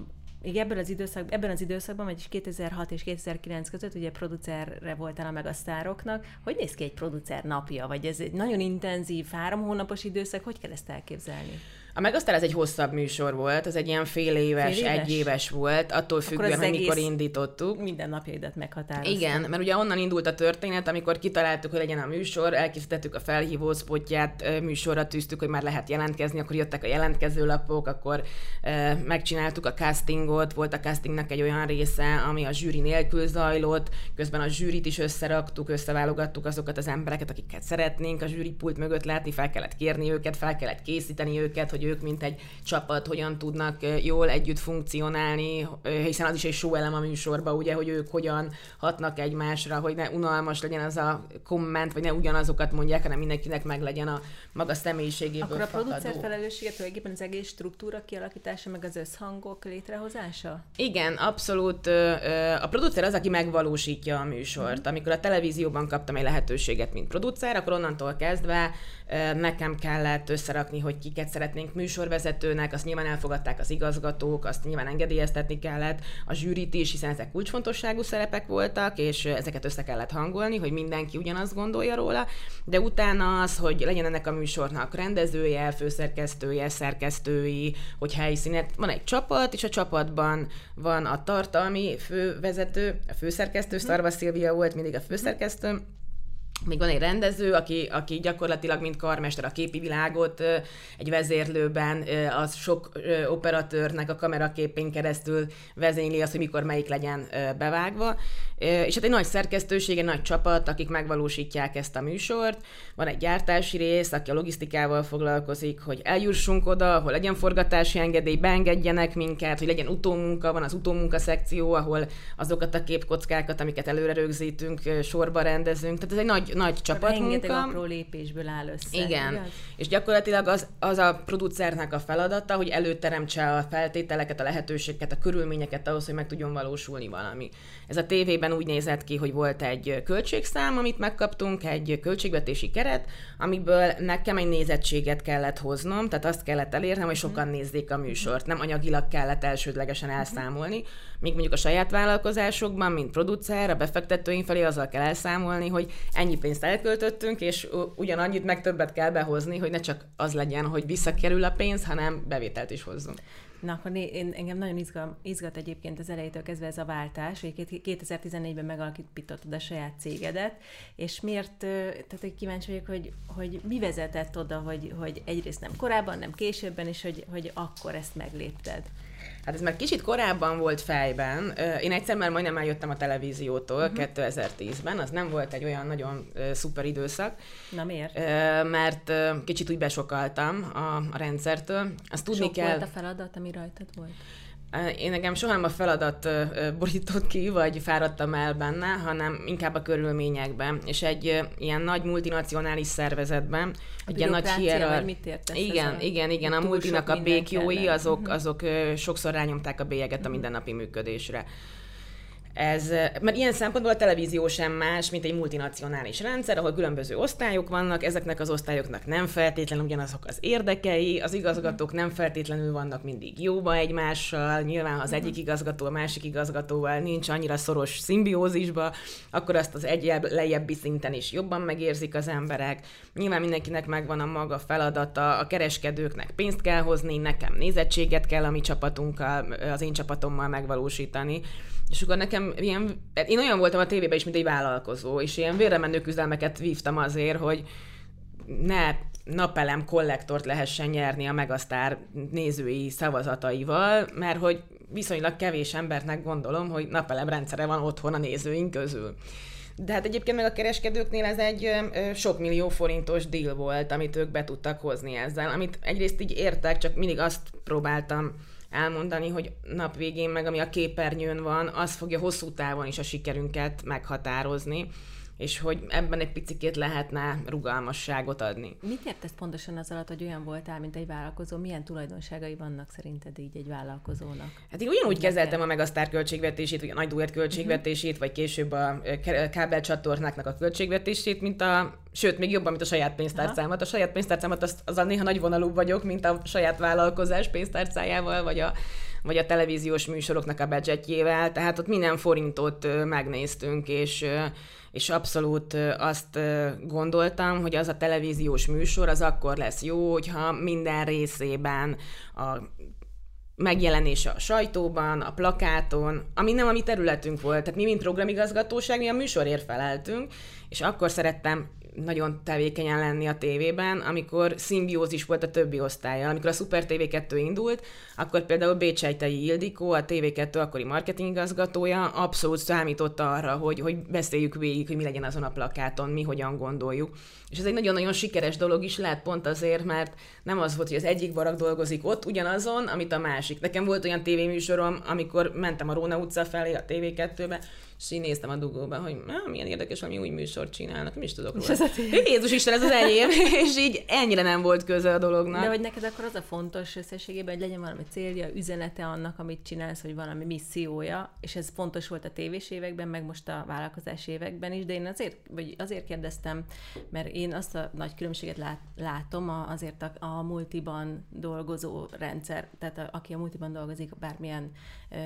még ebből az időszak, ebben az időszakban, vagyis 2006 és 2009 között ugye producerre voltál a megasztároknak. Hogy néz ki egy producer napja? Vagy ez egy nagyon intenzív, három hónapos időszak? Hogy kell ezt elképzelni? A Megasztár ez egy hosszabb műsor volt, ez egy ilyen fél éves, fél éves? egy éves volt, attól függően, hogy mikor indítottuk. Minden napjaidat meghatározta. Igen, mert ugye onnan indult a történet, amikor kitaláltuk, hogy legyen a műsor, elkészítettük a felhívó spotját, műsorra tűztük, hogy már lehet jelentkezni, akkor jöttek a jelentkező lapok, akkor e, megcsináltuk a castingot, volt a castingnak egy olyan része, ami a zsűri nélkül zajlott, közben a zsűrit is összeraktuk, összeválogattuk azokat az embereket, akiket szeretnénk a zsűripult mögött látni, fel kellett kérni őket, fel kellett készíteni őket, hogy ők, mint egy csapat, hogyan tudnak jól együtt funkcionálni, hiszen az is egy show elem a műsorban, ugye, hogy ők hogyan hatnak egymásra, hogy ne unalmas legyen az a komment, vagy ne ugyanazokat mondják, hanem mindenkinek meg legyen a maga személyiségéből Akkor a producer felelőssége tulajdonképpen az egész struktúra kialakítása, meg az összhangok létrehozása? Igen, abszolút. A producer az, aki megvalósítja a műsort. Mm. Amikor a televízióban kaptam egy lehetőséget, mint producer, akkor onnantól kezdve nekem kellett összerakni, hogy kiket szeretnénk műsorvezetőnek, azt nyilván elfogadták az igazgatók, azt nyilván engedélyeztetni kellett, a zsűrit is, hiszen ezek kulcsfontosságú szerepek voltak, és ezeket össze kellett hangolni, hogy mindenki ugyanazt gondolja róla, de utána az, hogy legyen ennek a műsornak rendezője, főszerkesztője, szerkesztői, hogy helyszínet, van egy csapat, és a csapatban van a tartalmi fővezető, a főszerkesztő, Szarva Szilvia volt mindig a főszerkesztő, még van egy rendező, aki, aki gyakorlatilag mint karmester a képi világot egy vezérlőben, az sok operatőrnek a kameraképén keresztül vezényli azt, hogy mikor melyik legyen bevágva. És hát egy nagy szerkesztőség, egy nagy csapat, akik megvalósítják ezt a műsort. Van egy gyártási rész, aki a logisztikával foglalkozik, hogy eljussunk oda, hogy legyen forgatási engedély, beengedjenek minket, hogy legyen utómunka, van az utómunka szekció, ahol azokat a képkockákat, amiket előre rögzítünk, sorba rendezünk. Tehát ez egy nagy, nagy csapatmunka. Rengeteg apró lépésből áll össze. Igen. Igaz? És gyakorlatilag az, az a producernek a feladata, hogy előteremtse a feltételeket, a lehetőségeket, a körülményeket ahhoz, hogy meg tudjon valósulni valami. Ez a tévében úgy nézett ki, hogy volt egy költségszám, amit megkaptunk, egy költségvetési keret, amiből nekem egy nézettséget kellett hoznom, tehát azt kellett elérnem, hogy sokan nézzék a műsort. Nem anyagilag kellett elsődlegesen elszámolni, míg mondjuk a saját vállalkozásokban, mint producer, a befektetőink felé azzal kell elszámolni, hogy ennyi pénzt elköltöttünk, és ugyanannyit meg többet kell behozni, hogy ne csak az legyen, hogy visszakerül a pénz, hanem bevételt is hozzunk. Na, akkor én, engem nagyon izgal, izgat egyébként az elejétől kezdve ez a váltás, hogy 2014-ben megalakítottad a saját cégedet, és miért, tehát hogy kíváncsi vagyok, hogy, hogy mi vezetett oda, hogy, hogy egyrészt nem korábban, nem későbben, és hogy, hogy akkor ezt meglépted. Hát ez már kicsit korábban volt fejben. Én egyszer már majdnem eljöttem a televíziótól uh-huh. Mhm. 2010-ben, az nem volt egy olyan nagyon szuper időszak. Na miért? Mert kicsit úgy besokaltam a, a rendszertől. Azt tudni Sok kell... volt a feladat, ami rajtad volt? Én nekem soha nem a feladat borított ki, vagy fáradtam el benne, hanem inkább a körülményekben. És egy ilyen nagy multinacionális szervezetben, a egy ilyen nagy hierar... mit értesz Igen, igen, igen. A multinak a békjói, azok, mhm. azok sokszor rányomták a bélyeget a mindennapi működésre ez, mert ilyen szempontból a televízió sem más, mint egy multinacionális rendszer, ahol különböző osztályok vannak, ezeknek az osztályoknak nem feltétlenül ugyanazok az érdekei, az igazgatók nem feltétlenül vannak mindig jóba egymással, nyilván ha az egyik igazgató a másik igazgatóval nincs annyira szoros szimbiózisba, akkor azt az egy lejjebbi szinten is jobban megérzik az emberek. Nyilván mindenkinek megvan a maga feladata, a kereskedőknek pénzt kell hozni, nekem nézettséget kell a mi csapatunkkal, az én csapatommal megvalósítani. És akkor nekem ilyen, én olyan voltam a tévében is, mint egy vállalkozó, és ilyen vérremenő küzdelmeket vívtam azért, hogy ne napelem kollektort lehessen nyerni a Megasztár nézői szavazataival, mert hogy viszonylag kevés embernek gondolom, hogy napelem rendszere van otthon a nézőink közül. De hát egyébként meg a kereskedőknél ez egy sok millió forintos deal volt, amit ők be tudtak hozni ezzel, amit egyrészt így értek, csak mindig azt próbáltam elmondani, hogy nap végén meg ami a képernyőn van, az fogja hosszú távon is a sikerünket meghatározni és hogy ebben egy picit lehetne rugalmasságot adni. Mit értesz pontosan az alatt, hogy olyan voltál, mint egy vállalkozó? Milyen tulajdonságai vannak szerinted így egy vállalkozónak? Hát én ugyanúgy kezeltem a Megasztár költségvetését, vagy a Nagy Duett költségvetését, uh-huh. vagy később a kábelcsatornáknak a költségvetését, mint a sőt, még jobban, mint a saját pénztárcámat. A saját pénztárcámat az, az a néha nagy vonalú vagyok, mint a saját vállalkozás pénztárcájával, vagy a, vagy a televíziós műsoroknak a budgetjével, tehát ott minden forintot megnéztünk, és és abszolút azt gondoltam, hogy az a televíziós műsor az akkor lesz jó, hogyha minden részében a megjelenése a sajtóban, a plakáton, ami nem a mi területünk volt. Tehát mi, mint programigazgatóság, mi a műsorért feleltünk, és akkor szerettem nagyon tevékenyen lenni a tévében, amikor szimbiózis volt a többi osztályjal. Amikor a Super TV2 indult, akkor például Bécsejtei Ildikó, a TV2 akkori marketingigazgatója abszolút számított arra, hogy, hogy beszéljük végig, hogy mi legyen azon a plakáton, mi hogyan gondoljuk. És ez egy nagyon-nagyon sikeres dolog is lehet pont azért, mert nem az volt, hogy az egyik barak dolgozik ott ugyanazon, amit a másik. Nekem volt olyan tévéműsorom, amikor mentem a Róna utca felé a TV2-be, és így néztem a dugóba, hogy ah, milyen érdekes, valami új műsort csinálnak, nem is tudok róla. Jézus Isten, ez az enyém, és így ennyire nem volt köze a dolognak. De hogy neked akkor az a fontos összességében, hogy legyen valami célja, üzenete annak, amit csinálsz, hogy valami missziója, és ez fontos volt a tévés években, meg most a vállalkozás években is, de én azért, vagy azért kérdeztem, mert én azt a nagy különbséget lát, látom a, azért a, a multiban dolgozó rendszer, tehát a, aki a multiban dolgozik bármilyen ö,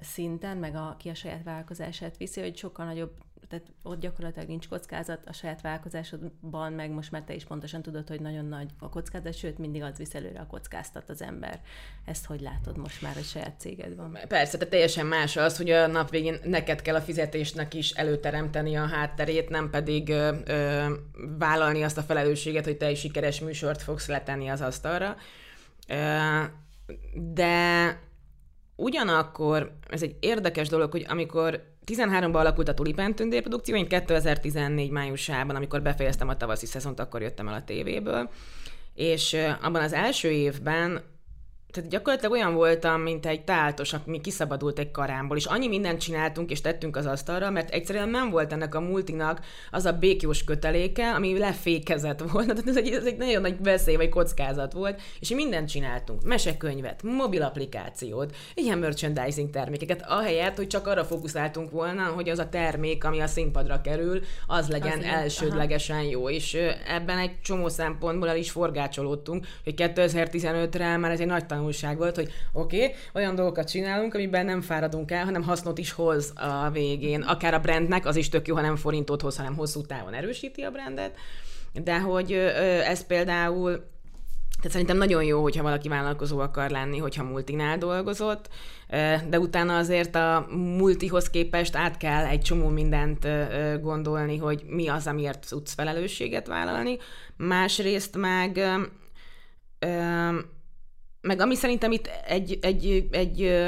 szinten, meg a, ki a saját vállalkozását viszi, hogy sokkal nagyobb, tehát ott gyakorlatilag nincs kockázat, a saját vállalkozásodban meg most már te is pontosan tudod, hogy nagyon nagy a kockázat, sőt, mindig az visz előre a kockáztat az ember. Ezt hogy látod most már, a saját céged van? Persze, tehát teljesen más az, hogy a nap végén neked kell a fizetésnek is előteremteni a hátterét, nem pedig ö, ö, vállalni azt a felelősséget, hogy te is sikeres műsort fogsz letenni az asztalra. Ö, de ugyanakkor ez egy érdekes dolog, hogy amikor 13-ban alakult a Tulipán tündérprodukció, én 2014 májusában, amikor befejeztem a tavaszi szezont, akkor jöttem el a tévéből, és abban az első évben tehát gyakorlatilag olyan voltam, mint egy táltos, ami kiszabadult egy karámból, és annyi mindent csináltunk és tettünk az asztalra, mert egyszerűen nem volt ennek a multinak az a békjós köteléke, ami lefékezett volna. Tehát ez egy, ez egy nagyon nagy veszély vagy kockázat volt, és mi mindent csináltunk. Mesekönyvet, mobil applikációt, ilyen merchandising termékeket, ahelyett, hogy csak arra fókuszáltunk volna, hogy az a termék, ami a színpadra kerül, az legyen az elsődlegesen aha. jó. És ebben egy csomó szempontból el is forgácsolódtunk, hogy 2015-re már ez egy nagy tanulság volt, hogy oké, okay, olyan dolgokat csinálunk, amiben nem fáradunk el, hanem hasznot is hoz a végén. Akár a brandnek, az is tök jó, ha nem forintot hoz, hanem hosszú távon erősíti a brandet. De hogy ez például tehát szerintem nagyon jó, hogyha valaki vállalkozó akar lenni, hogyha multinál dolgozott, de utána azért a multihoz képest át kell egy csomó mindent gondolni, hogy mi az, amiért tudsz felelősséget vállalni. Másrészt meg meg ami szerintem itt egy, egy, egy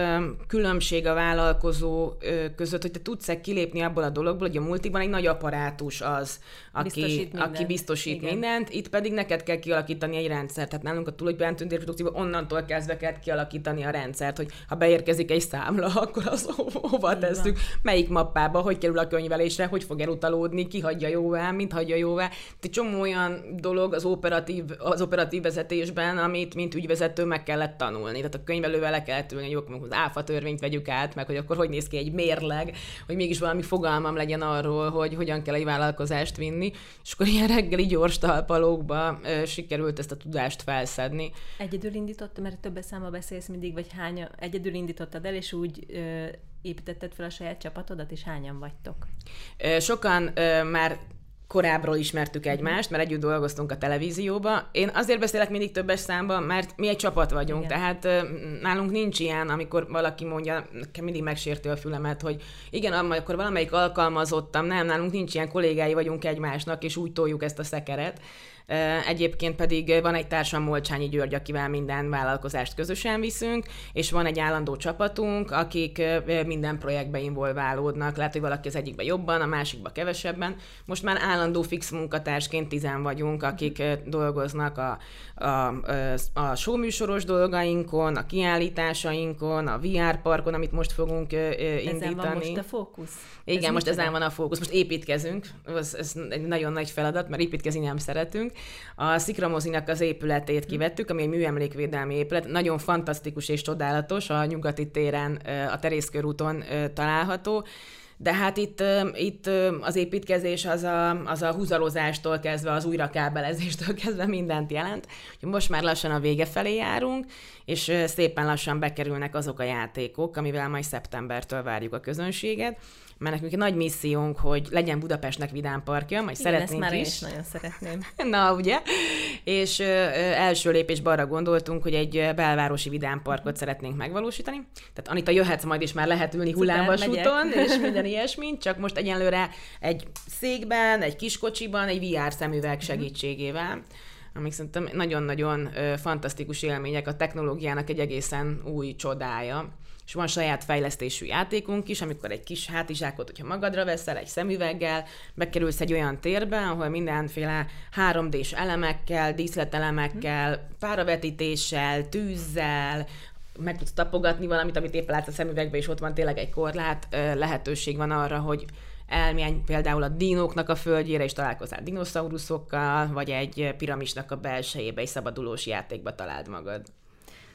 különbség a vállalkozó között, hogy te tudsz-e kilépni abból a dologból, hogy a multiban egy nagy apparátus az, aki biztosít, mindent. aki biztosít Igen. mindent, itt pedig neked kell kialakítani egy rendszert. Tehát nálunk a tulajdonban tündérprodukcióban onnantól kezdve kell kialakítani a rendszert, hogy ha beérkezik egy számla, akkor az hova tesszük, melyik mappába, hogy kerül a könyvelésre, hogy fog elutalódni, ki hagyja jóvá, mint hagyja jóvá. Egy csomó olyan dolog az operatív, az operatív vezetésben, amit mint ügyvezető meg kellett tanulni. Tehát a könyvelővel le kellett ülni, hogy jó, az áfa törvényt vegyük át, meg hogy akkor hogy néz ki egy mérleg, hogy mégis valami fogalmam legyen arról, hogy hogyan kell egy vállalkozást vinni, és akkor ilyen reggeli gyors talpalókba ö, sikerült ezt a tudást felszedni. Egyedül indított, mert többes száma beszélsz mindig, vagy hány, egyedül indítottad el, és úgy ö, építetted fel a saját csapatodat, és hányan vagytok? Sokan ö, már korábbról ismertük egymást, mert együtt dolgoztunk a televízióba. Én azért beszélek mindig többes számban, mert mi egy csapat vagyunk, igen. tehát nálunk nincs ilyen, amikor valaki mondja, nekem mindig megsérti a fülemet, hogy igen, akkor valamelyik alkalmazottam, nem, nálunk nincs ilyen kollégái vagyunk egymásnak, és úgy toljuk ezt a szekeret. Egyébként pedig van egy társam Molcsányi György, akivel minden vállalkozást közösen viszünk, és van egy állandó csapatunk, akik minden projektbe involválódnak. Lehet, hogy valaki az egyikben jobban, a másikban kevesebben. Most már állandó fix munkatársként tizen vagyunk, akik dolgoznak a, a, a showműsoros dolgainkon, a kiállításainkon, a VR parkon, amit most fogunk indítani. Ezen van most a fókusz? Igen, ez most ezen van a fókusz. Most építkezünk, ez, ez egy nagyon nagy feladat, mert építkezni nem szeretünk. A Szikramozinak az épületét kivettük, ami egy műemlékvédelmi épület, nagyon fantasztikus és csodálatos, a nyugati téren, a Terészkörúton található. De hát itt, itt az építkezés az a, az a húzalozástól kezdve, az újrakábelezéstől kezdve mindent jelent. Most már lassan a vége felé járunk, és szépen lassan bekerülnek azok a játékok, amivel majd szeptembertől várjuk a közönséget mert nekünk egy nagy missziónk, hogy legyen Budapestnek vidám parkja, majd Igen, szeretnénk ezt már is. is nagyon szeretném. Na, ugye? És ö, első lépésben arra gondoltunk, hogy egy belvárosi vidámparkot szeretnénk megvalósítani. Tehát Anita, jöhetsz majd, is már lehet ülni hullámvasúton, és minden ilyesmi, csak most egyenlőre egy székben, egy kiskocsiban, egy VR szemüveg mhm. segítségével amik szerintem nagyon-nagyon fantasztikus élmények, a technológiának egy egészen új csodája és van saját fejlesztésű játékunk is, amikor egy kis hátizsákot, hogyha magadra veszel, egy szemüveggel, bekerülsz egy olyan térbe, ahol mindenféle 3D-s elemekkel, díszletelemekkel, páravetítéssel, tűzzel, meg tudsz tapogatni valamit, amit éppen látsz a szemüvegbe, és ott van tényleg egy korlát, lehetőség van arra, hogy elmenj például a dinóknak a földjére, és találkozál dinoszauruszokkal, vagy egy piramisnak a belsejébe, egy szabadulós játékba találd magad.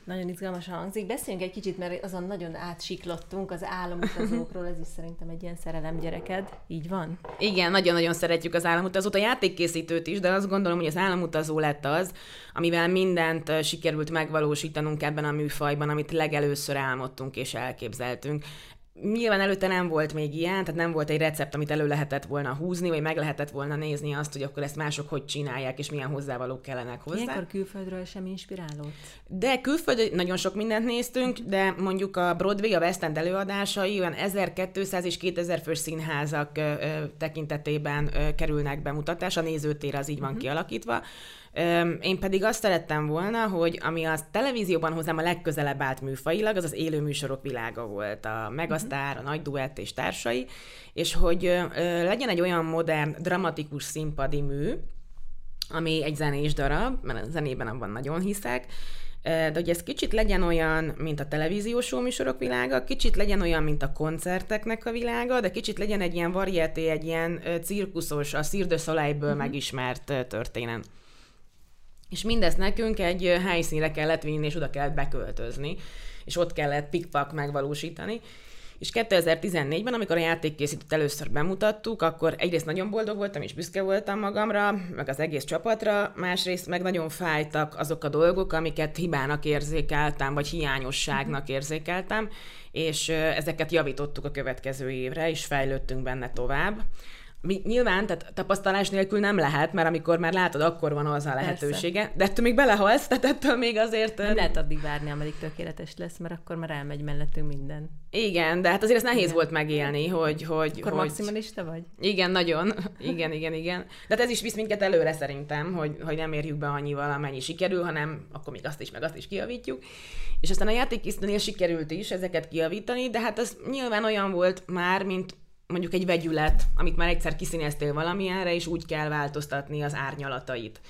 Nagyon izgalmas hangzik. Beszéljünk egy kicsit, mert azon nagyon átsiklottunk az államutazókról, ez is szerintem egy ilyen szerelem gyereked. Így van? Igen, nagyon-nagyon szeretjük az államutazót, a játékkészítőt is, de azt gondolom, hogy az államutazó lett az, amivel mindent sikerült megvalósítanunk ebben a műfajban, amit legelőször álmodtunk és elképzeltünk. Nyilván előtte nem volt még ilyen, tehát nem volt egy recept, amit elő lehetett volna húzni, vagy meg lehetett volna nézni azt, hogy akkor ezt mások hogy csinálják, és milyen hozzávalók kellenek hozzá. Ilyenkor külföldről sem inspirálódott? De külföld nagyon sok mindent néztünk, de mondjuk a Broadway, a West End előadásai olyan 1200 és 2000 fős színházak ö, tekintetében ö, kerülnek bemutatásra, a nézőtér az így van uh-huh. kialakítva. Én pedig azt szerettem volna, hogy ami a televízióban hozzám a legközelebb állt műfajilag, az az élő műsorok világa volt, a Megasztár, a Nagy Duett és társai, és hogy legyen egy olyan modern, dramatikus színpadi mű, ami egy zenés darab, mert a zenében abban nagyon hiszek, de hogy ez kicsit legyen olyan, mint a televíziós műsorok világa, kicsit legyen olyan, mint a koncerteknek a világa, de kicsit legyen egy ilyen varieté, egy ilyen cirkuszos, a Cirque du Soleil-ből uh-huh. megismert történet. És mindezt nekünk egy helyszínre kellett vinni, és oda kellett beköltözni, és ott kellett pikpak megvalósítani. És 2014-ben, amikor a játékkészítőt először bemutattuk, akkor egyrészt nagyon boldog voltam, és büszke voltam magamra, meg az egész csapatra, másrészt meg nagyon fájtak azok a dolgok, amiket hibának érzékeltem, vagy hiányosságnak érzékeltem, és ezeket javítottuk a következő évre, és fejlődtünk benne tovább mi, nyilván, tehát tapasztalás nélkül nem lehet, mert amikor már látod, akkor van az a lehetősége, Persze. de ettől még belehalsz, tehát ettől még azért... Nem lehet addig várni, ameddig tökéletes lesz, mert akkor már elmegy mellettünk minden. Igen, de hát azért ez nehéz igen. volt megélni, hogy... hogy akkor hogy... maximalista vagy? Igen, nagyon. Igen, igen, igen. De hát ez is visz minket előre szerintem, hogy, hogy nem érjük be annyival, amennyi sikerül, hanem akkor még azt is, meg azt is kiavítjuk. És aztán a játékészítőnél sikerült is ezeket kiavítani, de hát az nyilván olyan volt már, mint mondjuk egy vegyület, amit már egyszer kiszíneztél valamilyenre, és úgy kell változtatni az árnyalatait.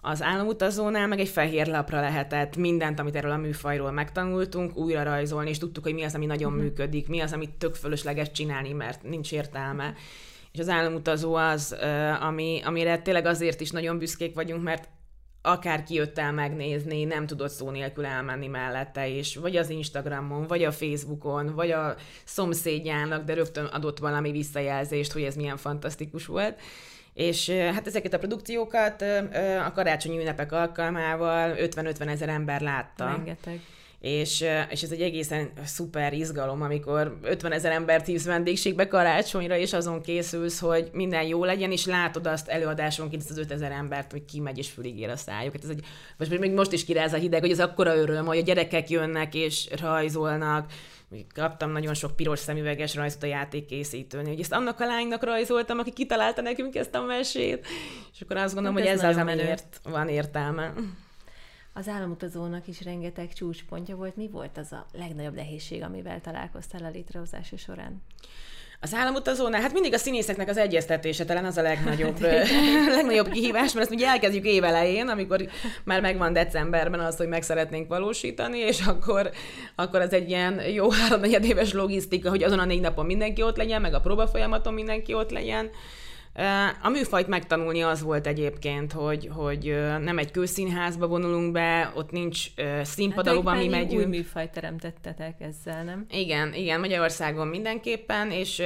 Az államutazónál meg egy fehér lapra lehetett mindent, amit erről a műfajról megtanultunk, újra rajzolni, és tudtuk, hogy mi az, ami nagyon uh-huh. működik, mi az, amit tök fölösleges csinálni, mert nincs értelme. És az államutazó az, ami, amire tényleg azért is nagyon büszkék vagyunk, mert akár jött megnézni, nem tudott szó nélkül elmenni mellette, és vagy az Instagramon, vagy a Facebookon, vagy a szomszédjának, de rögtön adott valami visszajelzést, hogy ez milyen fantasztikus volt. És hát ezeket a produkciókat a karácsonyi ünnepek alkalmával 50-50 ezer ember látta. Rengeteg és, és ez egy egészen szuper izgalom, amikor 50 ezer embert hívsz vendégségbe karácsonyra, és azon készülsz, hogy minden jó legyen, és látod azt előadásonként, az 5000 embert, hogy kimegy és füligér a szájuk. Hát ez egy, most még most is kiráz a hideg, hogy ez akkora öröm, hogy a gyerekek jönnek és rajzolnak, kaptam nagyon sok piros szemüveges rajzot a játékkészítőn, hogy ezt annak a lánynak rajzoltam, aki kitalálta nekünk ezt a mesét, és akkor azt gondolom, hát hogy ez, ez az, amiért van értelme. Az államutazónak is rengeteg csúcspontja volt. Mi volt az a legnagyobb nehézség, amivel találkoztál a létrehozása során? Az államutazónál, hát mindig a színészeknek az egyeztetése talán az a legnagyobb, legnagyobb kihívás, mert ezt ugye elkezdjük évelején, amikor már megvan decemberben az, hogy meg szeretnénk valósítani, és akkor, akkor az egy ilyen jó három éves logisztika, hogy azon a négy napon mindenki ott legyen, meg a próba folyamaton mindenki ott legyen. A műfajt megtanulni az volt egyébként, hogy, hogy nem egy kőszínházba vonulunk be, ott nincs színpad, hát, mi megyünk. új műfajt teremtettetek ezzel, nem? Igen, igen, Magyarországon mindenképpen, és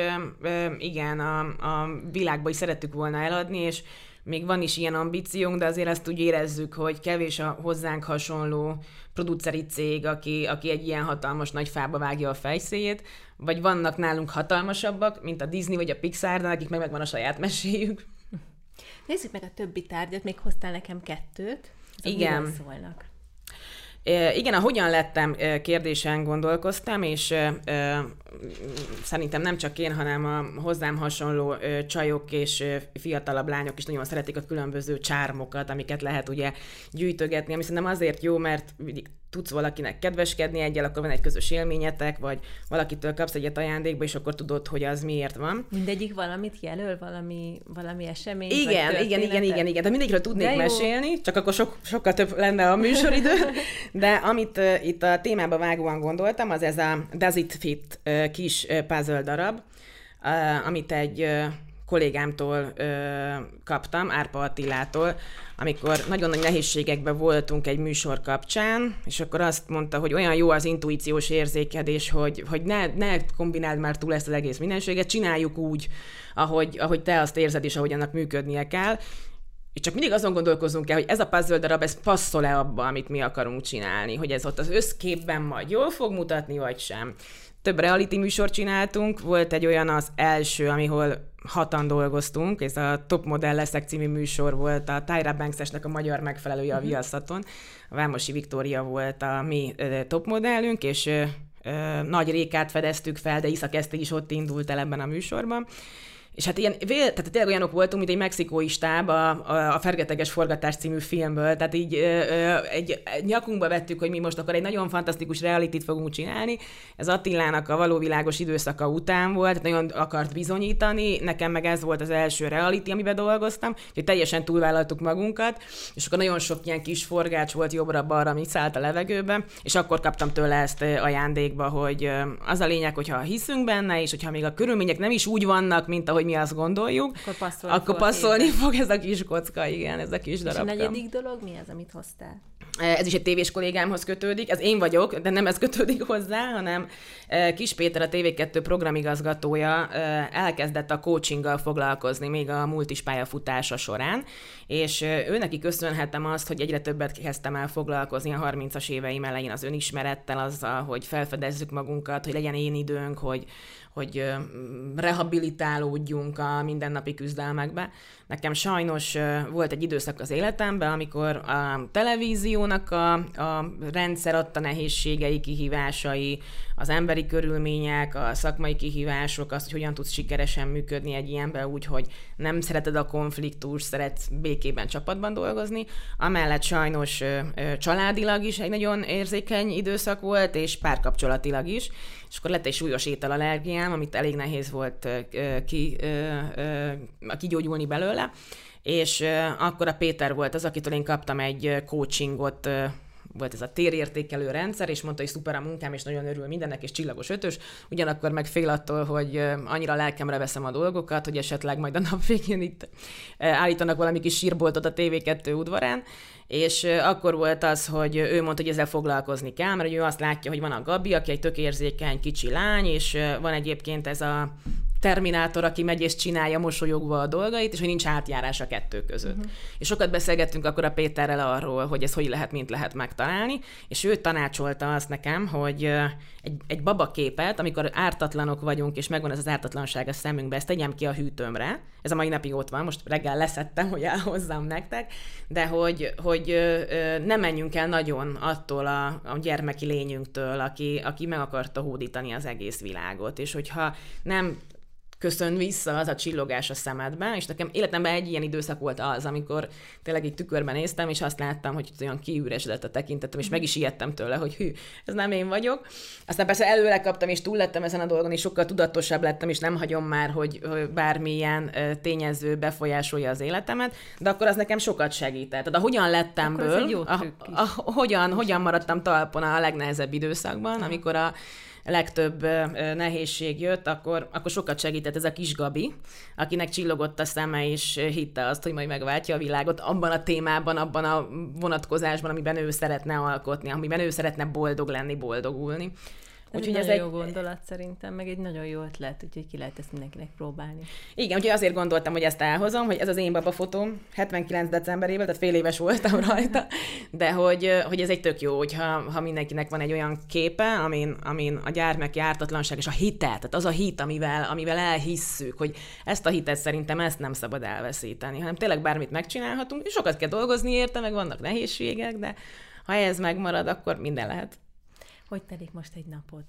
igen, a, a világba is szerettük volna eladni, és még van is ilyen ambíciónk, de azért azt úgy érezzük, hogy kevés a hozzánk hasonló produceri cég, aki, aki egy ilyen hatalmas nagy fába vágja a fejszéjét, vagy vannak nálunk hatalmasabbak, mint a Disney vagy a Pixar, de akik meg megvan a saját meséjük. Nézzük meg a többi tárgyat, még hoztál nekem kettőt. Ezek Igen. szólnak? Igen, a hogyan lettem kérdésen gondolkoztam, és szerintem nem csak én, hanem a hozzám hasonló csajok és fiatalabb lányok is nagyon szeretik a különböző csármokat, amiket lehet ugye gyűjtögetni, ami szerintem azért jó, mert tudsz valakinek kedveskedni egyel, akkor van egy közös élményetek, vagy valakitől kapsz egyet ajándékba, és akkor tudod, hogy az miért van. Mindegyik valamit jelöl, valami, valami esemény? Igen, igen, igen, igen, igen. De mindegyikről tudnék mesélni, csak akkor sok, sokkal több lenne a műsoridő. De amit uh, itt a témába vágóan gondoltam, az ez a Does It Fit uh, kis uh, puzzle darab, uh, amit egy uh, kollégámtól ö, kaptam, Árpa Attilától, amikor nagyon nagy nehézségekben voltunk egy műsor kapcsán, és akkor azt mondta, hogy olyan jó az intuíciós érzékedés, hogy, hogy ne, ne kombináld már túl ezt az egész mindenséget, csináljuk úgy, ahogy, ahogy te azt érzed, és ahogy annak működnie kell. És csak mindig azon gondolkozunk el, hogy ez a puzzle darab, ez passzol-e abba, amit mi akarunk csinálni, hogy ez ott az összképben majd jól fog mutatni, vagy sem több reality műsort csináltunk, volt egy olyan az első, amihol hatan dolgoztunk, ez a Top Model Leszek című műsor volt, a Tyra Banksesnek a magyar megfelelője a mhm. Viaszaton, a Vámosi Viktória volt a mi top modellünk, és ö, ö, nagy rékát fedeztük fel, de Iszak Eszti is ott indult el ebben a műsorban, és hát ilyen, tehát tényleg olyanok voltunk, mint egy mexikói stáb a, a, Fergeteges Forgatás című filmből, tehát így ö, egy, nyakunkba vettük, hogy mi most akkor egy nagyon fantasztikus realitit fogunk csinálni. Ez Attilának a való világos időszaka után volt, nagyon akart bizonyítani, nekem meg ez volt az első reality, amiben dolgoztam, hogy teljesen túlvállaltuk magunkat, és akkor nagyon sok ilyen kis forgács volt jobbra-balra, ami szállt a levegőbe, és akkor kaptam tőle ezt ajándékba, hogy az a lényeg, hogyha hiszünk benne, és hogyha még a körülmények nem is úgy vannak, mint ahogy mi azt gondoljuk, akkor passzolni, akkor passzolni fog ez a kis kocka, igen, ez a kis darabka. És a negyedik dolog mi az, amit hoztál? Ez is egy tévés kollégámhoz kötődik, ez én vagyok, de nem ez kötődik hozzá, hanem Kis Péter, a TV2 programigazgatója elkezdett a coachinggal foglalkozni még a multis pályafutása során, és ő neki köszönhetem azt, hogy egyre többet kezdtem el foglalkozni a 30-as éveim elején az önismerettel, azzal, hogy felfedezzük magunkat, hogy legyen én időnk, hogy, hogy rehabilitálódjunk a mindennapi küzdelmekbe. Nekem sajnos volt egy időszak az életemben, amikor a televíziónak a, a rendszer adta nehézségei, kihívásai, az emberi körülmények, a szakmai kihívások, azt, hogy hogyan tudsz sikeresen működni egy ilyenben úgy, hogy nem szereted a konfliktus, szeretsz békében csapatban dolgozni. Amellett sajnos családilag is egy nagyon érzékeny időszak volt, és párkapcsolatilag is, és akkor lett egy súlyos ételallergiám, amit elég nehéz volt ki, kigyógyulni belőle, és akkor a Péter volt az, akitől én kaptam egy coachingot volt ez a térértékelő rendszer, és mondta, hogy szuper a munkám, és nagyon örül mindennek, és csillagos ötös, ugyanakkor meg fél attól, hogy annyira lelkemre veszem a dolgokat, hogy esetleg majd a nap végén itt állítanak valami kis sírboltot a TV2 udvarán, és akkor volt az, hogy ő mondta, hogy ezzel foglalkozni kell, mert ő azt látja, hogy van a Gabi, aki egy tök érzékeny kicsi lány, és van egyébként ez a Terminátor, aki megy és csinálja mosolyogva a dolgait, és hogy nincs átjárás a kettő között. Uh-huh. És sokat beszélgettünk akkor a Péterrel arról, hogy ez hogy lehet, mint lehet megtalálni, és ő tanácsolta azt nekem, hogy egy, egy babaképet, amikor ártatlanok vagyunk, és megvan ez az ártatlanság a szemünkbe, ezt tegyem ki a hűtőmre. Ez a mai napig ott van, most reggel leszettem, hogy elhozzam nektek, de hogy, hogy ne menjünk el nagyon attól a, a gyermeki lényünktől, aki, aki meg akarta hódítani az egész világot, és hogyha nem köszön vissza az a csillogás a szemedben, és nekem életemben egy ilyen időszak volt az, amikor tényleg egy tükörben néztem, és azt láttam, hogy olyan kiüresedett a tekintetem, és meg is ijedtem tőle, hogy hű, ez nem én vagyok. Aztán persze előre kaptam, és túl lettem ezen a dolgon, és sokkal tudatosabb lettem, és nem hagyom már, hogy, hogy bármilyen tényező befolyásolja az életemet, de akkor az nekem sokat segített. De hogyan lettem ből, a, a, a, hogyan, hogyan maradtam talpon a legnehezebb időszakban, amikor a legtöbb nehézség jött, akkor, akkor sokat segített ez a kis Gabi, akinek csillogott a szeme, és hitte azt, hogy majd megváltja a világot abban a témában, abban a vonatkozásban, amiben ő szeretne alkotni, amiben ő szeretne boldog lenni, boldogulni. Ez úgyhogy egy ez jó egy... gondolat szerintem, meg egy nagyon jó ötlet, úgyhogy ki lehet ezt mindenkinek próbálni. Igen, úgyhogy azért gondoltam, hogy ezt elhozom, hogy ez az én babafotóm 79 decemberében, tehát fél éves voltam rajta, de hogy, hogy ez egy tök jó, hogyha ha mindenkinek van egy olyan képe, amin, amin a gyermeki ártatlanság és a hitet, tehát az a hit, amivel, amivel elhisszük, hogy ezt a hitet szerintem ezt nem szabad elveszíteni, hanem tényleg bármit megcsinálhatunk, és sokat kell dolgozni érte, meg vannak nehézségek, de ha ez megmarad, akkor minden lehet. Hogy telik most egy napod?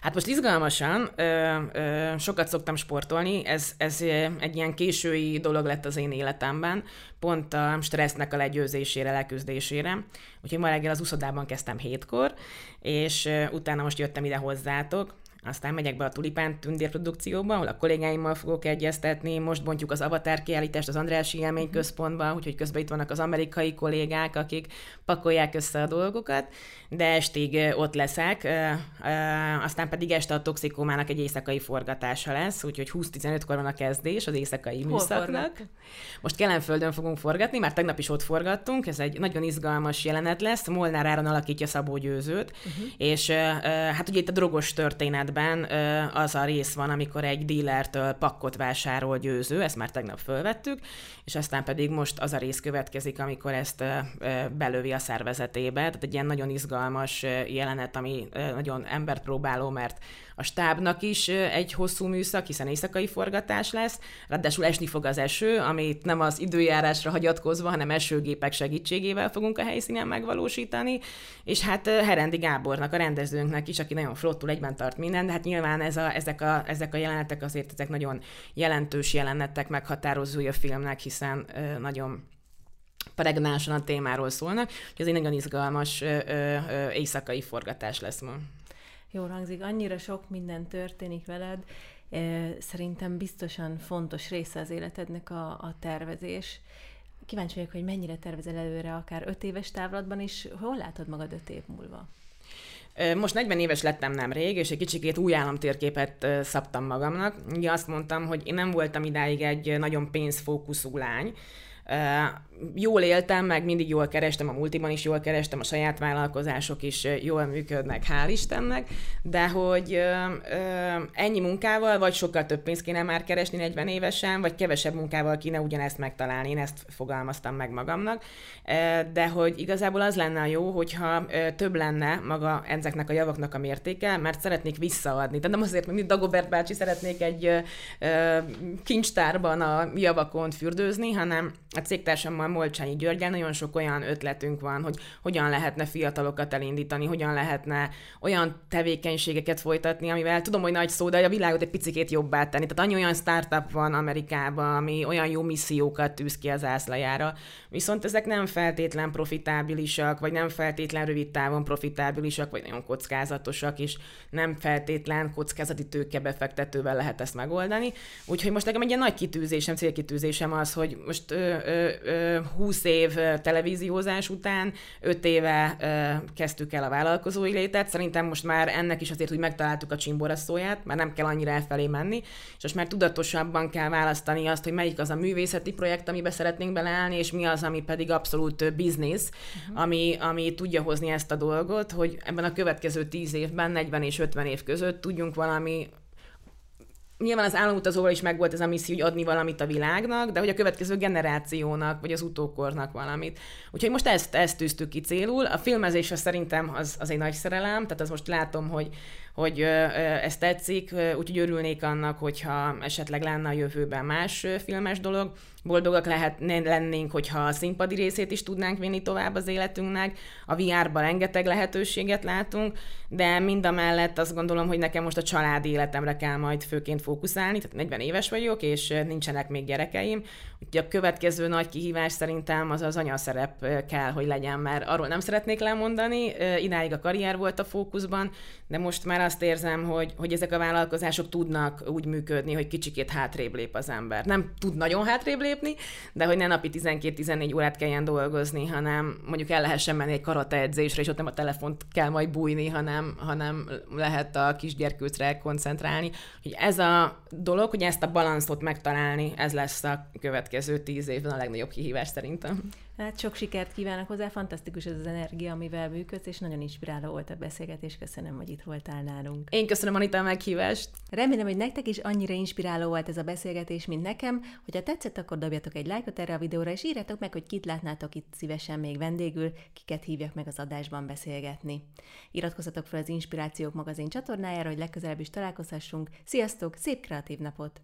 Hát most izgalmasan, ö, ö, sokat szoktam sportolni, ez, ez egy ilyen késői dolog lett az én életemben, pont a stressznek a legyőzésére, leküzdésére. Úgyhogy ma reggel az uszodában kezdtem hétkor, és utána most jöttem ide hozzátok, aztán megyek be a Tulipán tündérprodukcióba, ahol a kollégáimmal fogok egyeztetni, most bontjuk az Avatar kiállítást az Andrási Élményközpontban, úgyhogy közben itt vannak az amerikai kollégák, akik pakolják össze a dolgokat, de estig ott leszek, aztán pedig este a toxikómának egy éjszakai forgatása lesz, úgyhogy 20-15-kor van a kezdés az éjszakai műszaknak. Most Kelenföldön fogunk forgatni, már tegnap is ott forgattunk, ez egy nagyon izgalmas jelenet lesz, Molnár Áron alakítja Szabó Győzőt, uh-huh. és hát ugye itt a drogos történetben az a rész van, amikor egy dílertől pakkot vásárol Győző, ezt már tegnap fölvettük, és aztán pedig most az a rész következik, amikor ezt belövi a szervezetébe, tehát egy ilyen nagyon izgalmas jelenet, ami nagyon emberpróbáló, mert a stábnak is egy hosszú műszak, hiszen éjszakai forgatás lesz, ráadásul esni fog az eső, amit nem az időjárásra hagyatkozva, hanem esőgépek segítségével fogunk a helyszínen megvalósítani, és hát Herendi Gábornak, a rendezőnknek is, aki nagyon flottul egyben tart minden, de hát nyilván ez a, ezek, a, ezek a jelenetek azért ezek nagyon jelentős jelenetek, meghatározói a filmnek, hiszen nagyon pregnánsan a témáról szólnak, úgyhogy ez egy nagyon izgalmas ö, ö, éjszakai forgatás lesz ma. Jó hangzik, annyira sok minden történik veled, szerintem biztosan fontos része az életednek a, a tervezés. Kíváncsi vagyok, hogy mennyire tervezel előre, akár öt éves távlatban is, hol látod magad öt év múlva? Most 40 éves lettem nemrég, és egy kicsikét új államtérképet szabtam magamnak. Ugye azt mondtam, hogy én nem voltam idáig egy nagyon pénzfókuszú lány, jól éltem, meg mindig jól kerestem, a multiban is jól kerestem, a saját vállalkozások is jól működnek, hál' Istennek, de hogy ennyi munkával, vagy sokkal több pénzt kéne már keresni 40 évesen, vagy kevesebb munkával kéne ugyanezt megtalálni, én ezt fogalmaztam meg magamnak, de hogy igazából az lenne a jó, hogyha több lenne maga ezeknek a javaknak a mértéke, mert szeretnék visszaadni. Tehát nem azért, mint Dagobert bácsi szeretnék egy kincstárban a javakon fürdőzni, hanem a cégtársammal Molcsányi Györgyel nagyon sok olyan ötletünk van, hogy hogyan lehetne fiatalokat elindítani, hogyan lehetne olyan tevékenységeket folytatni, amivel tudom, hogy nagy szó, de a világot egy picit jobbá tenni. Tehát annyi olyan startup van Amerikában, ami olyan jó missziókat tűz ki az ászlajára, viszont ezek nem feltétlen profitábilisak, vagy nem feltétlen rövid távon profitábilisak, vagy nagyon kockázatosak, és nem feltétlen kockázati tőkebefektetővel lehet ezt megoldani. Úgyhogy most nekem egy ilyen nagy kitűzésem, célkitűzésem az, hogy most ö, ö, ö, 20 év televíziózás után 5 éve kezdtük el a vállalkozói létet. Szerintem most már ennek is azért úgy megtaláltuk a csimbora szóját, már nem kell annyira elfelé menni, és most már tudatosabban kell választani azt, hogy melyik az a művészeti projekt, amiben szeretnénk beleállni, és mi az, ami pedig abszolút biznisz, uh-huh. ami, ami tudja hozni ezt a dolgot, hogy ebben a következő 10 évben, 40 és 50 év között tudjunk valami nyilván az államutazóval is megvolt ez a misszió, hogy adni valamit a világnak, de hogy a következő generációnak, vagy az utókornak valamit. Úgyhogy most ezt, ezt tűztük ki célul. A filmezése szerintem az, az egy nagy szerelem, tehát az most látom, hogy, hogy ez tetszik, úgyhogy örülnék annak, hogyha esetleg lenne a jövőben más filmes dolog. Boldogak lehet, lennénk, hogyha a színpadi részét is tudnánk vinni tovább az életünknek. A VR-ban rengeteg lehetőséget látunk, de mind a mellett azt gondolom, hogy nekem most a családi életemre kell majd főként fókuszálni, tehát 40 éves vagyok, és nincsenek még gyerekeim. Úgyhogy a következő nagy kihívás szerintem az az anyaszerep kell, hogy legyen, mert arról nem szeretnék lemondani, idáig a karrier volt a fókuszban, de most már azt érzem, hogy, hogy ezek a vállalkozások tudnak úgy működni, hogy kicsikét hátrébb lép az ember. Nem tud nagyon hátrébb lépni, de hogy ne napi 12-14 órát kelljen dolgozni, hanem mondjuk el lehessen menni egy karate edzésre, és ott nem a telefont kell majd bújni, hanem, hanem lehet a kisgyerkőcre koncentrálni. Hogy ez a dolog, hogy ezt a balanszot megtalálni, ez lesz a következő tíz évben a legnagyobb kihívás szerintem. Hát sok sikert kívánok hozzá, fantasztikus ez az energia, amivel működsz, és nagyon inspiráló volt a beszélgetés. Köszönöm, hogy itt voltál nálunk. Én köszönöm, Anita, a meghívást. Remélem, hogy nektek is annyira inspiráló volt ez a beszélgetés, mint nekem. Hogyha tetszett, akkor dobjatok egy lájkot erre a videóra, és írjátok meg, hogy kit látnátok itt szívesen még vendégül, kiket hívjak meg az adásban beszélgetni. Iratkozzatok fel az Inspirációk magazin csatornájára, hogy legközelebb is találkozhassunk. Sziasztok, szép kreatív napot!